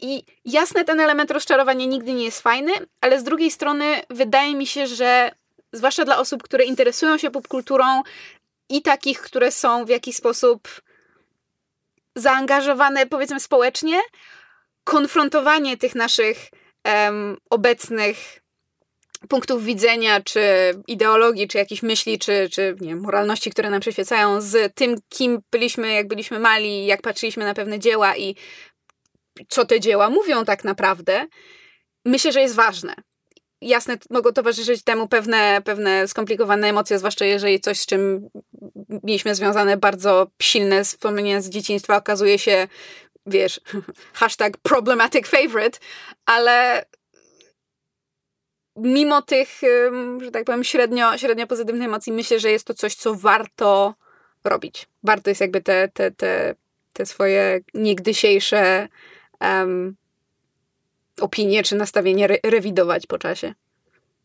I jasne, ten element rozczarowania nigdy nie jest fajny, ale z drugiej strony wydaje mi się, że zwłaszcza dla osób, które interesują się popkulturą i takich, które są w jakiś sposób zaangażowane, powiedzmy, społecznie, konfrontowanie tych naszych obecnych punktów widzenia, czy ideologii, czy jakichś myśli, czy, czy nie, moralności, które nam przyświecają, z tym, kim byliśmy, jak byliśmy mali, jak patrzyliśmy na pewne dzieła i co te dzieła mówią tak naprawdę, myślę, że jest ważne. Jasne, mogą towarzyszyć temu pewne, pewne skomplikowane emocje, zwłaszcza jeżeli coś, z czym mieliśmy związane bardzo silne wspomnienia z dzieciństwa, okazuje się, wiesz, hashtag problematic favorite, ale mimo tych, że tak powiem, średnio, średnio pozytywnych emocji, myślę, że jest to coś, co warto robić. Warto jest jakby te, te, te, te swoje niegdysiejsze um, opinie czy nastawienie re rewidować po czasie.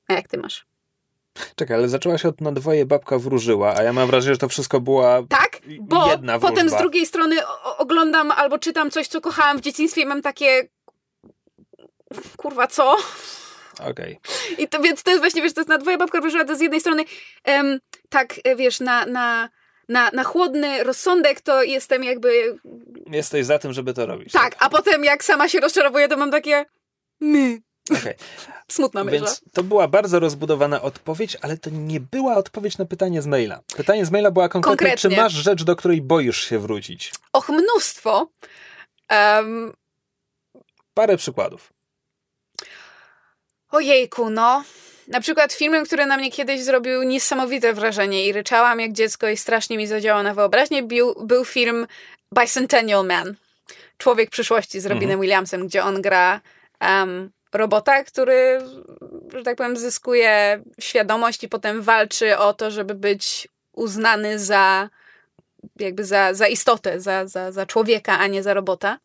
A jak ty masz? Czekaj, ale zaczęła się od na dwoje babka wróżyła, a ja mam wrażenie, że to wszystko była tak, bo jedna potem z drugiej strony oglądam albo czytam coś, co kochałam w dzieciństwie i mam takie kurwa, co? Okej. Okay. I to, więc to jest właśnie, wiesz, to jest na dwoje babka wróżyła, to z jednej strony um, tak, e, wiesz, na, na, na, na chłodny rozsądek to jestem jakby... Jesteś za tym, żeby to robić. Tak, tak. a potem jak sama się rozczarowuję, to mam takie my. Okay. Smutna myśl. Więc to była bardzo rozbudowana odpowiedź, ale to nie była odpowiedź na pytanie z maila. Pytanie z maila była konkretnie, konkretnie. czy masz rzecz, do której boisz się wrócić? Och, mnóstwo. Um... Parę przykładów. Ojejku, no. Na przykład filmem, który na mnie kiedyś zrobił niesamowite wrażenie i ryczałam jak dziecko i strasznie mi zadziałał na wyobraźnię, był, był film Bicentennial Man. Człowiek przyszłości z Robinem mhm. Williamsem, gdzie on gra um, robota, który, że tak powiem, zyskuje świadomość i potem walczy o to, żeby być uznany za jakby za, za istotę, za, za, za człowieka, a nie za robota.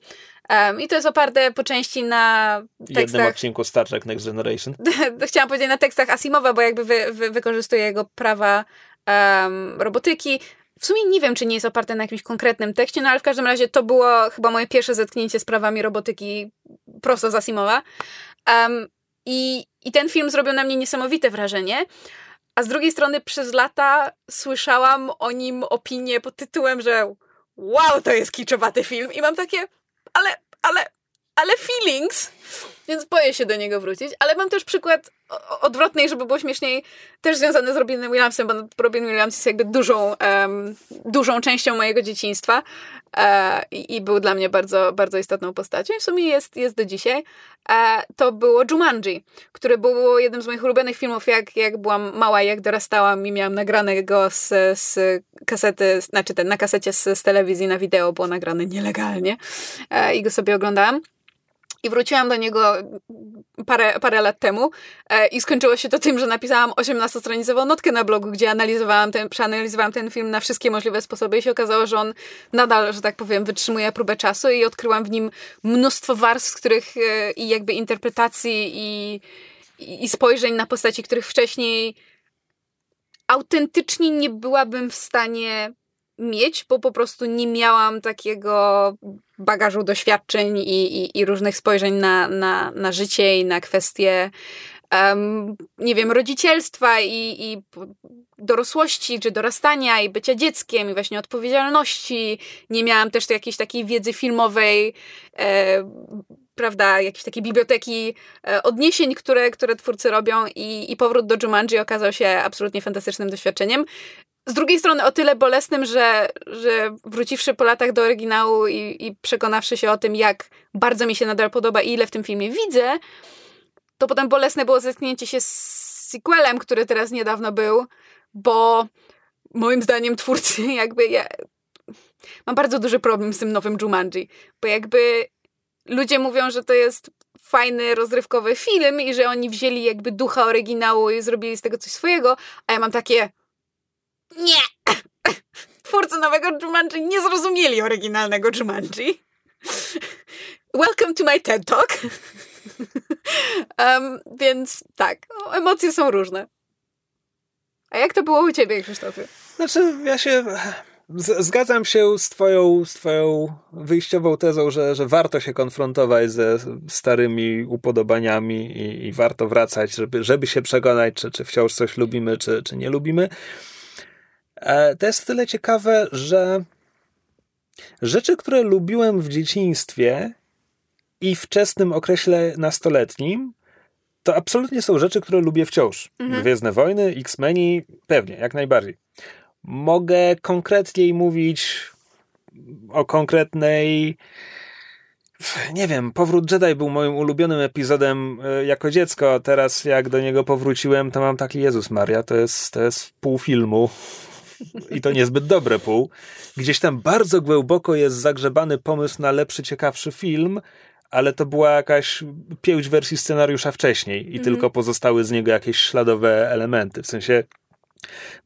Um, I to jest oparte po części na tekstach... Jednym odcinku Star Trek Next Generation. Chciałam powiedzieć na tekstach Asimowa, bo jakby wy, wy, wykorzystuje jego prawa um, robotyki. W sumie nie wiem, czy nie jest oparte na jakimś konkretnym tekście, no ale w każdym razie to było chyba moje pierwsze zetknięcie z prawami robotyki prosto z Asimowa. Um, i, I ten film zrobił na mnie niesamowite wrażenie. A z drugiej strony przez lata słyszałam o nim opinię pod tytułem, że wow, to jest kiczowaty film. I mam takie, ale, ale, ale feelings. Więc boję się do niego wrócić. Ale mam też przykład odwrotnej, żeby było śmieszniej, też związane z Robinem Williamsem, bo Robin Williams jest jakby dużą, um, dużą częścią mojego dzieciństwa e, i, był dla mnie bardzo, bardzo istotną postacią i w sumie jest, jest do dzisiaj. E, to było Jumanji, który był jednym z moich ulubionych filmów, jak, jak byłam mała, jak dorastałam i miałam nagrane go z, z kasety, znaczy ten na kasecie z, z telewizji na wideo, było nagrane nielegalnie e, i go sobie oglądałam. I wróciłam do niego parę, parę lat temu e, i skończyło się to tym, że napisałam 18-stronicową notkę na blogu, gdzie analizowałam ten, przeanalizowałam ten film na wszystkie możliwe sposoby i się okazało, że on nadal, że tak powiem, wytrzymuje próbę czasu i odkryłam w nim mnóstwo warstw, których e, i jakby interpretacji i, i spojrzeń na postaci, których wcześniej autentycznie nie byłabym w stanie mieć, bo po prostu nie miałam takiego bagażu doświadczeń i, i, i różnych spojrzeń na, na, na życie i na kwestie um, nie wiem, rodzicielstwa i, i dorosłości, czy dorastania i bycia dzieckiem i właśnie odpowiedzialności. Nie miałam też jakiejś takiej wiedzy filmowej, e, prawda, jakiejś takiej biblioteki e, odniesień, które, które twórcy robią i, i powrót do Jumanji okazał się absolutnie fantastycznym doświadczeniem z drugiej strony o tyle bolesnym, że, że wróciwszy po latach do oryginału i, i przekonawszy się o tym, jak bardzo mi się nadal podoba i ile w tym filmie widzę, to potem bolesne było zetknięcie się z sequelem, który teraz niedawno był, bo moim zdaniem twórcy jakby ja, mam bardzo duży problem z tym nowym Jumanji, bo jakby ludzie mówią, że to jest fajny, rozrywkowy film i że oni wzięli jakby ducha oryginału i zrobili z tego coś swojego, a ja mam takie nie! Twórcy nowego Jumanji nie zrozumieli oryginalnego Jumanji. Welcome to my TED Talk. um, więc tak, no, emocje są różne. A jak to było u ciebie, Krzysztofie? Znaczy, ja się zgadzam się z twoją, z twoją wyjściową tezą, że, że warto się konfrontować ze starymi upodobaniami i, i warto wracać, żeby, żeby się przekonać, czy, czy wciąż coś lubimy, czy, czy nie lubimy. E, to jest tyle ciekawe, że rzeczy, które lubiłem w dzieciństwie i wczesnym okresie nastoletnim, to absolutnie są rzeczy, które lubię wciąż. Mhm. Gwiezdne Wojny, X-Meni, pewnie, jak najbardziej. Mogę konkretniej mówić o konkretnej. Nie wiem, Powrót Jedi był moim ulubionym epizodem e, jako dziecko. Teraz, jak do niego powróciłem, to mam taki Jezus Maria, to jest, to jest pół filmu i to niezbyt dobre pół. Gdzieś tam bardzo głęboko jest zagrzebany pomysł na lepszy, ciekawszy film, ale to była jakaś pięć wersji scenariusza wcześniej i mm. tylko pozostały z niego jakieś śladowe elementy. W sensie,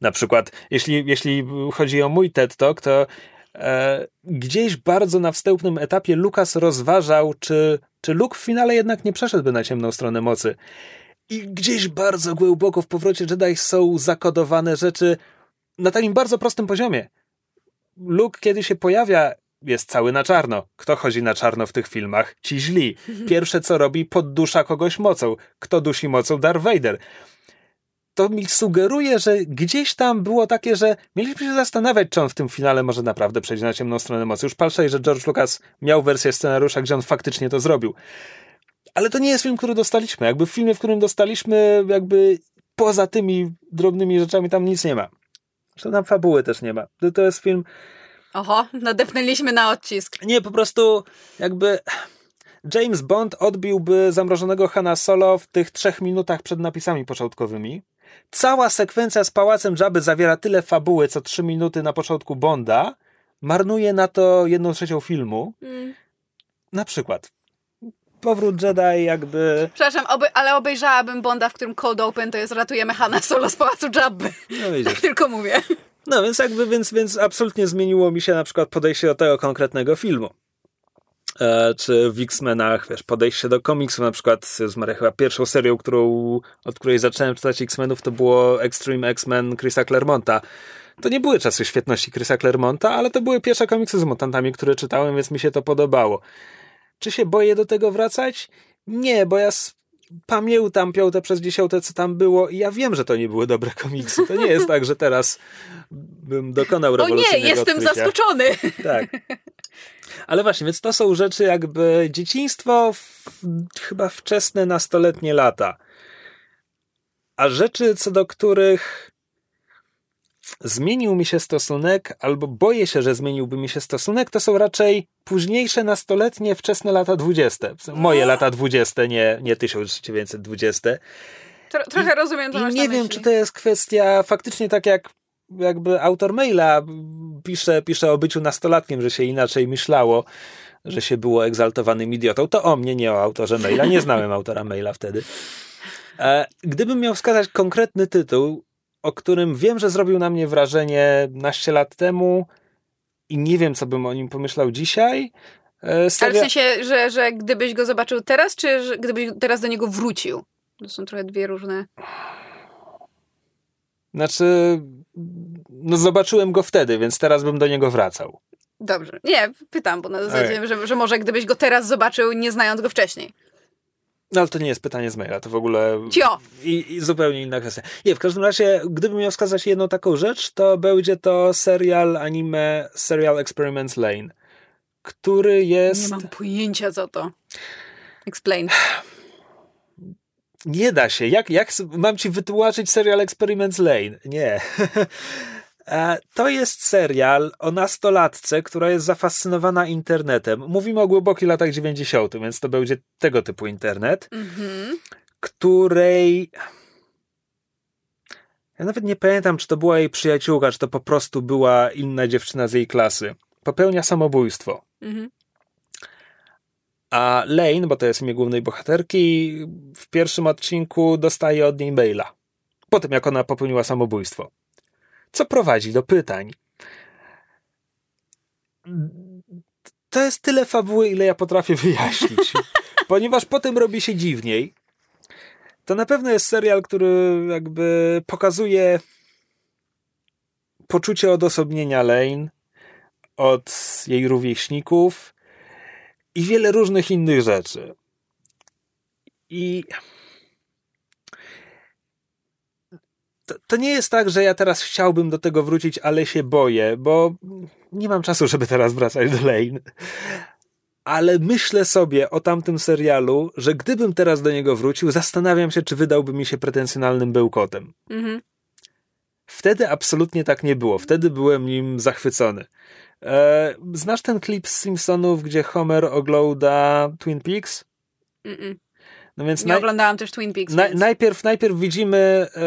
na przykład, jeśli, jeśli chodzi o mój TED Talk, to e, gdzieś bardzo na wstępnym etapie Lukas rozważał, czy, czy Luke w finale jednak nie przeszedłby na ciemną stronę mocy. I gdzieś bardzo głęboko w powrocie Jedi są zakodowane rzeczy, na takim bardzo prostym poziomie. Luke, kiedy się pojawia, jest cały na czarno. Kto chodzi na czarno w tych filmach? Ci źli. Pierwsze co robi, poddusza kogoś mocą. Kto dusi mocą? Darth Vader. To mi sugeruje, że gdzieś tam było takie, że mieliśmy się zastanawiać, czy on w tym finale może naprawdę przejść na ciemną stronę mocy. Już patrzę, że George Lucas miał wersję scenariusza, gdzie on faktycznie to zrobił. Ale to nie jest film, który dostaliśmy. Jakby w filmie, w którym dostaliśmy, jakby poza tymi drobnymi rzeczami tam nic nie ma. Zresztą tam fabuły też nie ma. To, jest film... Oho, nadepnęliśmy na odcisk. Nie, po prostu jakby... James Bond odbiłby zamrożonego Hanna Solo w tych trzech minutach przed napisami początkowymi. Cała sekwencja z pałacem Jabby zawiera tyle fabuły, co trzy minuty na początku Bonda. Marnuje na to jedną trzecią filmu. Mm. Na przykład powrót Jedi jakby... Przepraszam, oby, ale obejrzałabym Bonda, w którym Cold Open to jest ratujemy Hanna Solo z Pałacu Jabby. No widzisz. Tak tylko mówię. No więc jakby, więc, więc absolutnie zmieniło mi się na przykład podejście do tego konkretnego filmu. E, czy w X-Menach, wiesz, podejście do komiksu, na przykład z Maria chyba pierwszą serią, którą, od której zacząłem czytać X-Menów, to było Extreme X-Men Chrisa Claremonta. To nie były czasy świetności Chrisa Claremonta, ale to były pierwsze komiksy z mutantami, które czytałem, więc mi się to podobało. Czy się boję do tego wracać? Nie, bo ja pamiętam piąte przez dziesiąte, co tam było i ja wiem, że to nie były dobre komiksy. To nie jest tak, że teraz bym dokonał rewolucyjnego O nie, jestem odkrycia. zaskoczony! Tak. Ale właśnie, więc to są rzeczy jakby dzieciństwo, w, chyba wczesne nastoletnie lata. A rzeczy, co do których zmienił mi się stosunek, albo boję się, że zmieniłby mi się stosunek, to są raczej późniejsze nastoletnie, wczesne lata dwudzieste. Moje lata dwudzieste, nie, nie 1920. Tro, trochę rozumiem, to I nie wiem, czy to jest kwestia faktycznie tak jak jakby autor maila pisze, pisze o byciu nastolatkiem, że się inaczej myślało, że się było egzaltowanym idiotą. To o mnie, nie o autorze maila. Nie znałem autora maila wtedy. E, gdybym miał wskazać konkretny tytuł, o którym wiem, że zrobił na mnie wrażenie naście lat temu i nie wiem, co bym o nim pomyślał dzisiaj. Stawia... Ale w sensie, że, że gdybyś go zobaczył teraz, czy że gdybyś teraz do niego wrócił? To są trochę dwie różne. Znaczy, no zobaczyłem go wtedy, więc teraz bym do niego wracał. Dobrze. Nie, pytam, bo na zasadzie, że, że może gdybyś go teraz zobaczył, nie znając go wcześniej. No ale to nie jest pytanie z maila, to w ogóle. Cio! I, I, zupełnie inna kwestia. Nie, w każdym razie, gdybym miał wskazać jedną taką rzecz, to będzie to serial anime Serial Experiments Lane, który jest. Nie mam pojęcia co to. Explain. Nie da się. Jak, jak mam ci wytłumaczyć serial Experiments Lane? Nie. E, to jest serial o nastolatce, która jest zafascynowana internetem. Mówimy o głębokich latach 90., więc to będzie tego typu internet, mm-hmm. której. Ja nawet nie pamiętam, czy to była jej przyjaciółka, czy to po prostu była inna dziewczyna z jej klasy. Popełnia samobójstwo. Mm-hmm. A Lane, bo to jest imię głównej bohaterki, w pierwszym odcinku dostaje od niej maila. Po tym, jak ona popełniła samobójstwo co prowadzi do pytań. To jest tyle fabuły, ile ja potrafię wyjaśnić. Ponieważ potem robi się dziwniej. To na pewno jest serial, który jakby pokazuje poczucie odosobnienia Lane od jej rówieśników i wiele różnych innych rzeczy. I to, to, nie jest tak, że ja teraz chciałbym do tego wrócić, ale się boję, bo nie mam czasu, żeby teraz wracać do Lane. Ale myślę sobie o tamtym serialu, że gdybym teraz do niego wrócił, zastanawiam się, czy wydałby mi się pretensjonalnym bełkotem. Mhm. Wtedy absolutnie tak nie było. Wtedy byłem nim zachwycony. E, znasz ten klip z Simpsonów, gdzie Homer ogląda Twin Peaks? Mm-mm. No więc nie naj... oglądałam też Twin Peaks. Na, więc... najpierw, najpierw widzimy e,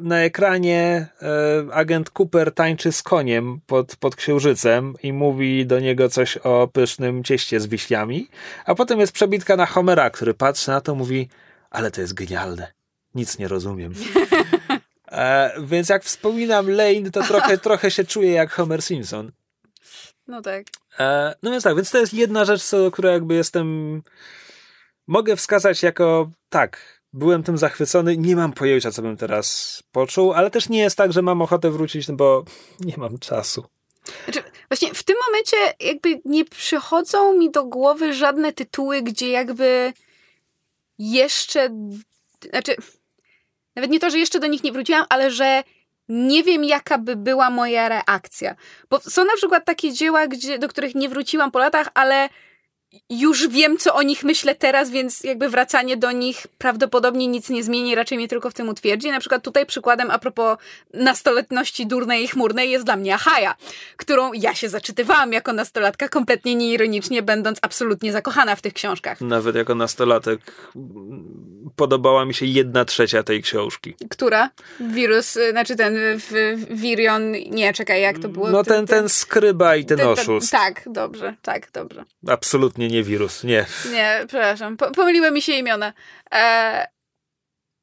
na ekranie e, agent Cooper tańczy z koniem pod, pod księżycem i mówi do niego coś o pysznym cieście z wiśniami, a potem jest przebitka na Homera, który patrzy na to mówi, ale to jest genialne. Nic nie rozumiem. E, więc jak wspominam Lane, to trochę, trochę się czuję jak Homer Simpson. No tak. E, no więc tak, więc to jest jedna rzecz, co, która jakby jestem mogę wskazać jako tak, byłem tym zachwycony, nie mam pojęcia, co bym teraz poczuł, ale też nie jest tak, że mam ochotę wrócić, no bo nie mam czasu. Znaczy, właśnie w tym momencie jakby nie przychodzą mi do głowy żadne tytuły, gdzie jakby jeszcze, znaczy, nawet nie to, że jeszcze do nich nie wróciłam, ale że nie wiem, jaka by była moja reakcja. Bo są na przykład takie dzieła, gdzie, do których nie wróciłam po latach, ale już wiem, co o nich myślę teraz, więc jakby wracanie do nich prawdopodobnie nic nie zmieni, raczej mnie tylko w tym utwierdzi. Na przykład tutaj przykładem a propos nastoletności durnej i chmurnej jest dla mnie Ahaja, którą ja się zaczytywałam jako nastolatka kompletnie nieironicznie, będąc absolutnie zakochana w tych książkach. Nawet jako nastolatek podobała mi się jedna trzecia tej książki. Która? Wirus, y, znaczy ten Virion, nie, czekaj, jak to było? No ten, ten, ten skryba i ten, ten oszust. Tak, dobrze, tak, dobrze. Absolutnie absolutnie nie wirus, nie. Nie, przepraszam, po, pomyliły mi się imiona. E,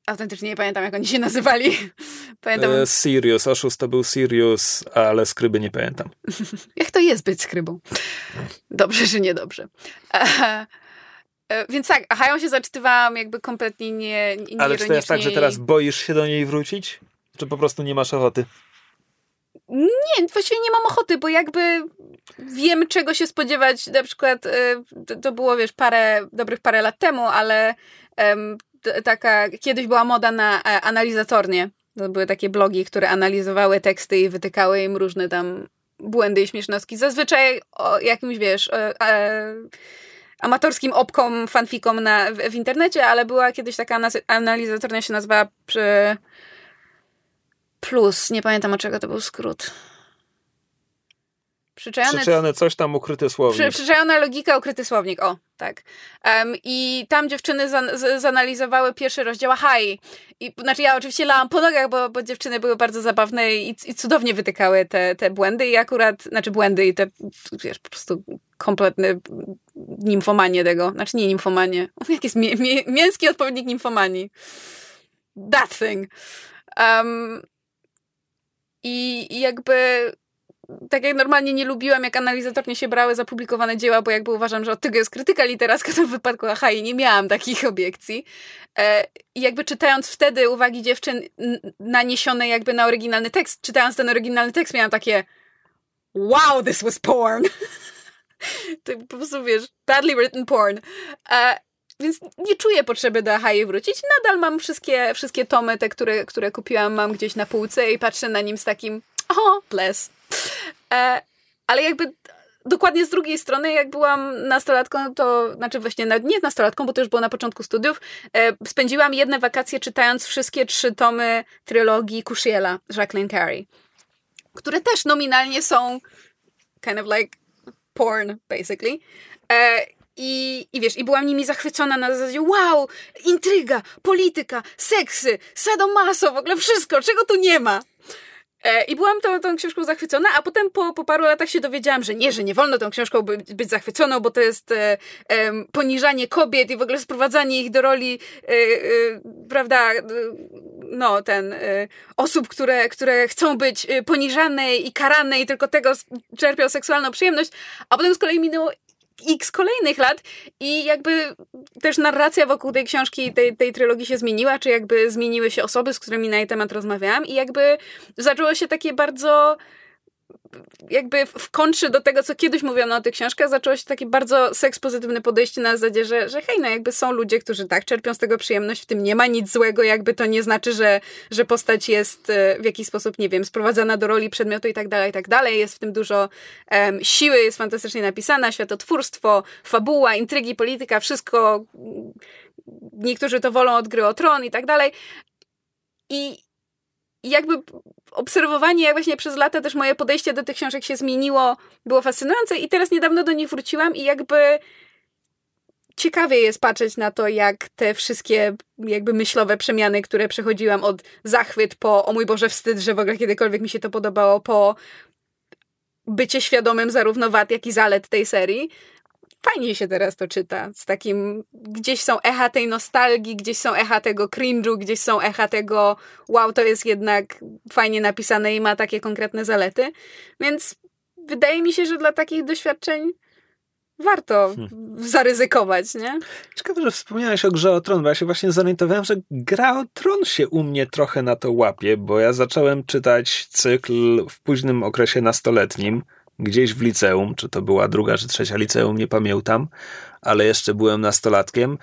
autentycznie nie pamiętam, jak oni się nazywali. Pamiętam... E, Sirius, oszust to był Sirius, ale skryby nie pamiętam. jak to jest być skrybą? Dobrze czy niedobrze? E, e, więc tak, a ją się zaczytywałam jakby kompletnie nie, nie Ale czy to jest tak, że teraz boisz się do niej wrócić? Czy po prostu nie masz ochoty? Nie, właściwie nie mam ochoty, bo jakby wiem, czego się spodziewać. Na przykład y, to było, wiesz, parę, dobrych parę lat temu, ale taka, kiedyś była moda na e, analizatornie. To były takie blogi, które analizowały teksty i wytykały im różne tam błędy i śmiesznostki. Zazwyczaj o jakimś, wiesz, e, e, amatorskim opkom, fanfikom na, w, w, internecie, ale była kiedyś taka analizatornia, się nazywała przy Plus. Nie pamiętam, od czego to był skrót. Przyczajone, przyczajone coś tam, ukryty słownik. Przy, przyczajona logika, ukryty słownik, o, tak. Um, I tam dziewczyny zan, z, zanalizowały pierwszy rozdział Ahai. I, znaczy ja oczywiście lałam po nogach, bo, bo dziewczyny były bardzo zabawne i, i cudownie wytykały te, te błędy i akurat, znaczy błędy i te, wiesz, po prostu kompletne nimfomanie tego. Znaczy nie nimfomanie. Jak jest mie, mięski odpowiednik nimfomanii? That thing. Um, i, I jakby tak jak normalnie nie lubiłam, jak analizatornie się brały za publikowane dzieła, bo jakby uważam, że od tego jest krytyka literacka, to w wypadku Ahai nie miałam takich obiekcji. E, I jakby czytając wtedy uwagi dziewczyn naniesione jakby na oryginalny tekst, czytając ten oryginalny tekst miałam takie wow, this was porn. to po prostu, wiesz, badly written porn. E, więc nie czuję potrzeby do Ahai wrócić. Nadal mam wszystkie, wszystkie tomy, te, które, które kupiłam, mam gdzieś na półce i patrzę na nim z takim o, bless. E, ale jakby dokładnie z drugiej strony, jak byłam nastolatką, to znaczy właśnie nie nastolatką, bo to już było na początku studiów, e, spędziłam jedne wakacje czytając wszystkie trzy tomy trylogii Cushiela Jacqueline Carey, które też nominalnie są kind of like porn, basically. E, i, I wiesz, i byłam nimi zachwycona na zasadzie wow, intryga, polityka, seksy, sadomaso, w ogóle wszystko, czego tu nie ma. E, I byłam tą, tą książką zachwycona, a potem po, po paru latach się dowiedziałam, że nie, że nie wolno tą książką być, być zachwyconą, bo to jest e, e, poniżanie kobiet i w ogóle sprowadzanie ich do roli, e, e prawda, e, no, ten, osób, które, które chcą być poniżane i karane i tylko tego czerpią seksualną przyjemność, a potem z kolei minęło x kolejnych lat i jakby też narracja wokół tej książki, tej, tej trylogii się zmieniła, czy jakby zmieniły się osoby, z którymi na jej temat rozmawiałam i jakby zaczęło się takie bardzo jakby w kontrze do tego, co kiedyś mówiono o tych książkach, zaczęło się takie bardzo seks pozytywne podejście na zasadzie, że, że hej, no jakby są ludzie, którzy tak czerpią z tego przyjemność, w tym nie ma nic złego, jakby to nie znaczy, że, że postać jest e, w jakiś sposób, nie wiem, sprowadzana do roli przedmiotu i tak dalej, i tak dalej. Jest w tym dużo um, siły, jest fantastycznie napisana, światotwórstwo, fabuła, intrygi, polityka, wszystko. Niektórzy to wolą od gry o tron i tak dalej. I, i jakby obserwowanie, jak właśnie przez lata też moje podejście do tych książek się zmieniło, było fascynujące i teraz niedawno do nich wróciłam i jakby ciekawie jest patrzeć na to, jak te wszystkie jakby myślowe przemiany, które przechodziłam od zachwyt po o mój Boże wstyd, że w ogóle kiedykolwiek mi się to podobało, po bycie świadomym zarówno wad, jak i zalet tej serii, fajnie się teraz to czyta. Z takim, gdzieś są echa tej nostalgii, gdzieś są echa tego cringe'u, gdzieś są echa tego wow, to jest jednak fajnie napisane i ma takie konkretne zalety. Więc wydaje mi się, że dla takich doświadczeń warto hmm. zaryzykować, nie? Ciekawe, że wspomniałeś o grze o tron, bo ja się właśnie zorientowałem, że gra o tron się u mnie trochę na to łapie, bo ja zacząłem czytać cykl w późnym okresie nastoletnim, gdzieś w liceum, czy to była druga czy trzecia liceum, nie pamiętam, ale jeszcze byłem nastolatkiem.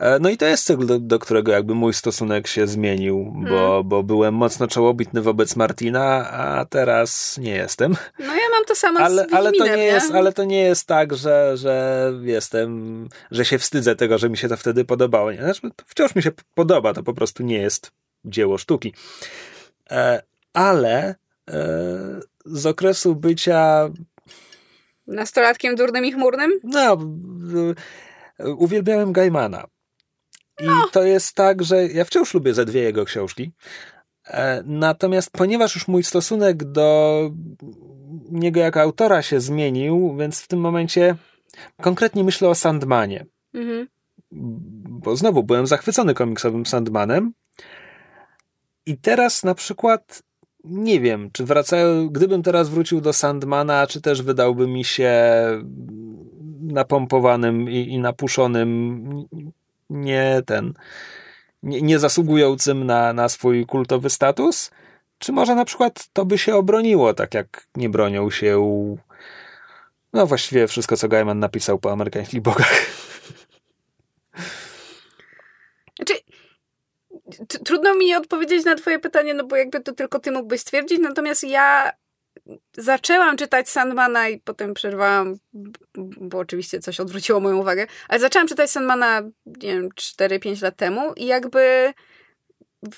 E, no i to jest cykl, do, do, którego jakby mój stosunek się zmienił, bo, hmm. bo byłem mocno czołobitny wobec Martina, a teraz nie jestem. No ja mam to samo ale, z ale to nie, nie, jest, Ale to nie jest tak, że, że jestem, że się wstydzę tego, że mi się to wtedy podobało. Nie? Znaczy, wciąż mi się podoba, to po prostu nie jest dzieło sztuki. E, ale e, z okresu bycia. Nastolatkiem durnym i chmurnym? No, uwielbiałem Gaimana. I no. to jest tak, że ja wciąż lubię ze dwie jego książki. E, natomiast ponieważ już mój stosunek do niego jako autora się zmienił, więc w tym momencie konkretnie myślę o Sandmanie. Mhm. Bo znowu byłem zachwycony komiksowym Sandmanem. I teraz na przykład nie wiem, czy wracają, gdybym teraz wrócił do Sandmana, czy też wydałby mi się napompowanym i, i napuszonym, nie ten, nie, nie zasługującym na, na swój kultowy status, czy może na przykład to by się obroniło, tak jak nie bronią się no właściwie wszystko, co Gaiman napisał po amerykańskich bogach. Znaczy, trudno mi odpowiedzieć na twoje pytanie, no bo jakby to tylko ty mógłbyś stwierdzić, natomiast ja zaczęłam czytać Sandmana i potem przerwałam, bo oczywiście coś odwróciło moją uwagę, ale zaczęłam czytać Sandmana, nie wiem, 4-5 lat temu i jakby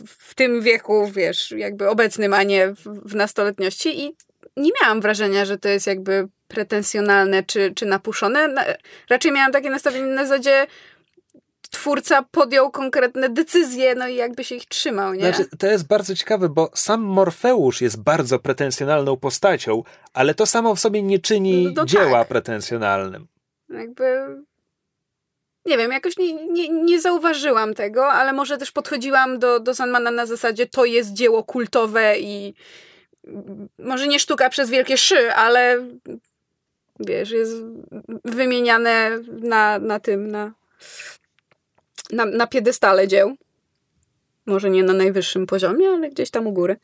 w tym wieku, wiesz, jakby obecnym, a nie w, nastoletniości i nie miałam wrażenia, że to jest jakby pretensjonalne czy, czy napuszone. Raczej miałam takie nastawienie na zasadzie twórca podjął konkretne decyzje, no i jakby się ich trzymał, nie? Znaczy, to jest bardzo ciekawe, bo sam Morfeusz jest bardzo pretensjonalną postacią, ale to samo w sobie nie czyni no, no dzieła tak. pretensjonalnym. Jakby... Nie wiem, jakoś nie, nie, nie zauważyłam tego, ale może też podchodziłam do, do Sandmana na zasadzie to jest dzieło kultowe i może nie sztuka przez wielkie szy, ale wiesz, jest wymieniane na, na tym, na, na, na piedestale dzieł. Może nie na najwyższym poziomie, ale gdzieś tam u góry.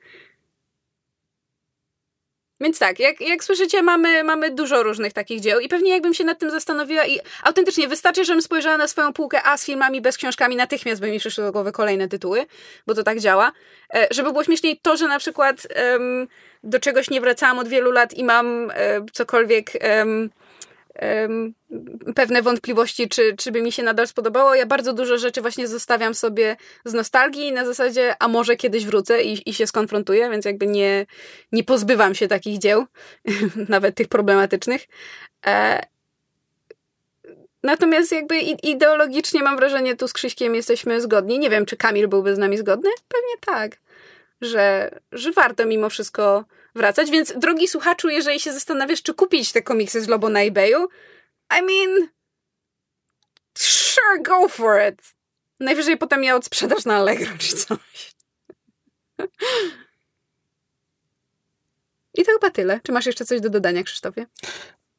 Więc tak, jak, jak słyszycie, mamy, mamy dużo różnych takich dzieł i pewnie jakbym się nad tym zastanowiła i autentycznie wystarczy, żebym spojrzała na swoją półkę A z filmami bez książkami, natychmiast by mi przyszły do głowy kolejne tytuły, bo to tak działa. E, żeby było śmieszniej, to, że na przykład um, do czegoś nie wracałam od wielu lat i mam e, cokolwiek... Um, pewne wątpliwości, czy, czy by mi się nadal spodobało. Ja bardzo dużo rzeczy właśnie zostawiam sobie z nostalgii na zasadzie, a może kiedyś wrócę i, i się skonfrontuję, więc jakby nie, nie pozbywam się takich dzieł, nawet tych problematycznych. E, natomiast jakby ideologicznie mam wrażenie, tu z Krzyśkiem jesteśmy zgodni. Nie wiem, czy Kamil byłby z nami zgodny? Pewnie tak. Że, że warto mimo wszystko wracać. Więc drogi słuchaczu, jeżeli się zastanawiasz, czy kupić te komiksy z Lobo na eBayu, I mean, sure, go for it. Najwyżej potem je odsprzedasz na Allegro czy coś. I to chyba tyle. Czy masz jeszcze coś do dodania, Krzysztofie?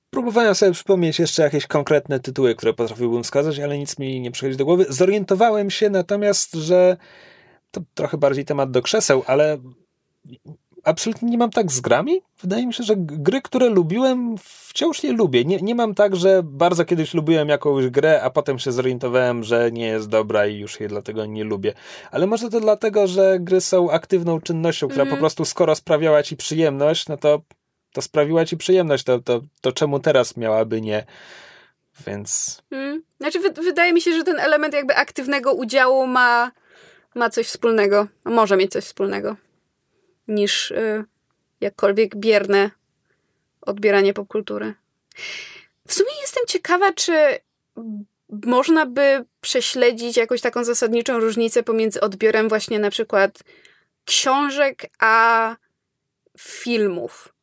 Próbowałem sobie przypomnieć jeszcze jakieś konkretne tytuły, które potrafiłbym wskazać, ale nic mi nie przychodzi do głowy. Zorientowałem się natomiast, że to trochę bardziej temat do krzeseł, ale absolutnie nie mam tak z grami. Wydaje mi się, że gry, które lubiłem, wciąż je lubię. Nie, nie mam tak, że bardzo kiedyś lubiłem jakąś grę, a potem się zorientowałem, że nie jest dobra i już jej dlatego nie lubię. Ale może to dlatego, że gry są aktywną czynnością, która mm. po prostu skoro sprawiała ci przyjemność, no to, to sprawiła ci przyjemność. To, to, to czemu teraz miałaby nie? Więc. Mm. Znaczy, wydaje mi się, że ten element jakby aktywnego udziału ma, ma coś wspólnego. Może mieć coś wspólnego niż y, jakkolwiek bierne odbieranie popkultury. W sumie jestem ciekawa, czy można by prześledzić jakąś taką zasadniczą różnicę pomiędzy odbiorem właśnie na przykład książek a filmów.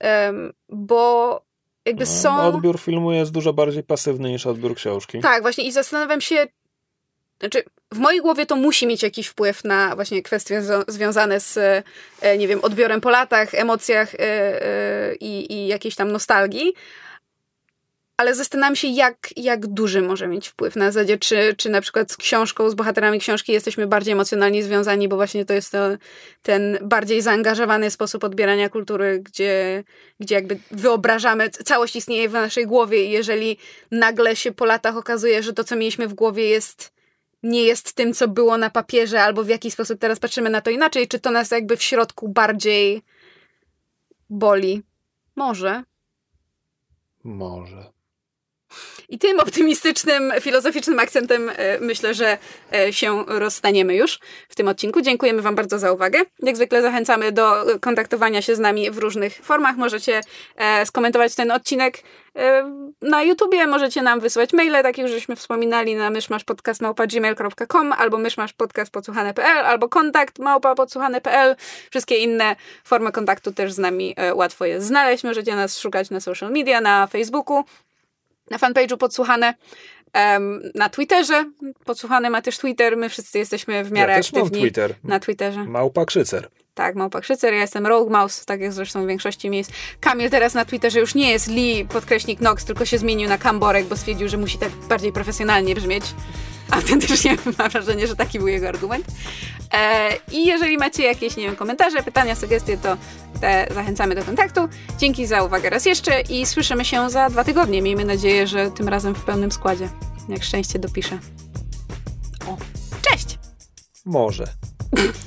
Um, bo jakby no, są. Odbiór filmu jest dużo bardziej pasywny niż odbiór książki. Tak, właśnie i zastanawiam się, znaczy, w mojej głowie to musi mieć jakiś wpływ na właśnie kwestie związane z, e, nie wiem, odbiorem po latach, emocjach e, e, i, i jakiejś tam nostalgii. Ale zastanawiam się, jak, jak duży może mieć wpływ. Na zasadzie, czy, czy na przykład z książką, z bohaterami książki jesteśmy bardziej emocjonalnie związani, bo właśnie to jest to, ten bardziej zaangażowany sposób odbierania kultury, gdzie, gdzie jakby wyobrażamy, całość istnieje w naszej głowie i jeżeli nagle się po latach okazuje, że to, co mieliśmy w głowie jest nie jest tym, co było na papierze, albo w jaki sposób teraz patrzymy na to inaczej, czy to nas jakby w środku bardziej boli? Może. Może. I tym optymistycznym, filozoficznym akcentem e, myślę, że e, się rozstaniemy już w tym odcinku. Dziękujemy Wam bardzo za uwagę. Jak zwykle zachęcamy do kontaktowania się z nami w różnych formach. Możecie e, skomentować ten odcinek na YouTubie, możecie nam wysłać maile, tak jak żeśmy wspominali, na myszmaszpodcast.gmail.com albo myszmaszpodcast.podsłuchane.pl albo kontakt małpa.podsłuchane.pl Wszystkie inne formy kontaktu też z nami łatwo jest znaleźć. Możecie nas szukać na social media, na Facebooku, na fanpage'u podsłuchane. Na Twitterze. Podsłuchany ma też Twitter. My wszyscy jesteśmy w miarę ja aktywni też mam Twitter. na Twitterze. Małpa Krzycer. Tak, Małpa Krzycer. Ja jestem Rogue Mouse, tak jak zresztą w większości miejsc. Kamil teraz na Twitterze już nie jest Lee podkreśnik Nox, tylko się zmienił na Kamborek, bo stwierdził, że musi tak bardziej profesjonalnie brzmieć. autentycznie mam wrażenie, że taki był jego argument. E, I jeżeli macie jakieś, nie wiem, komentarze, pytania, sugestie, to te zachęcamy do kontaktu. Dzięki za uwagę raz jeszcze i słyszymy się za dwa tygodnie. Miejmy nadzieję, że tym razem w pełnym składzie. Jak szczęście dopiszę. O, cześć! Może.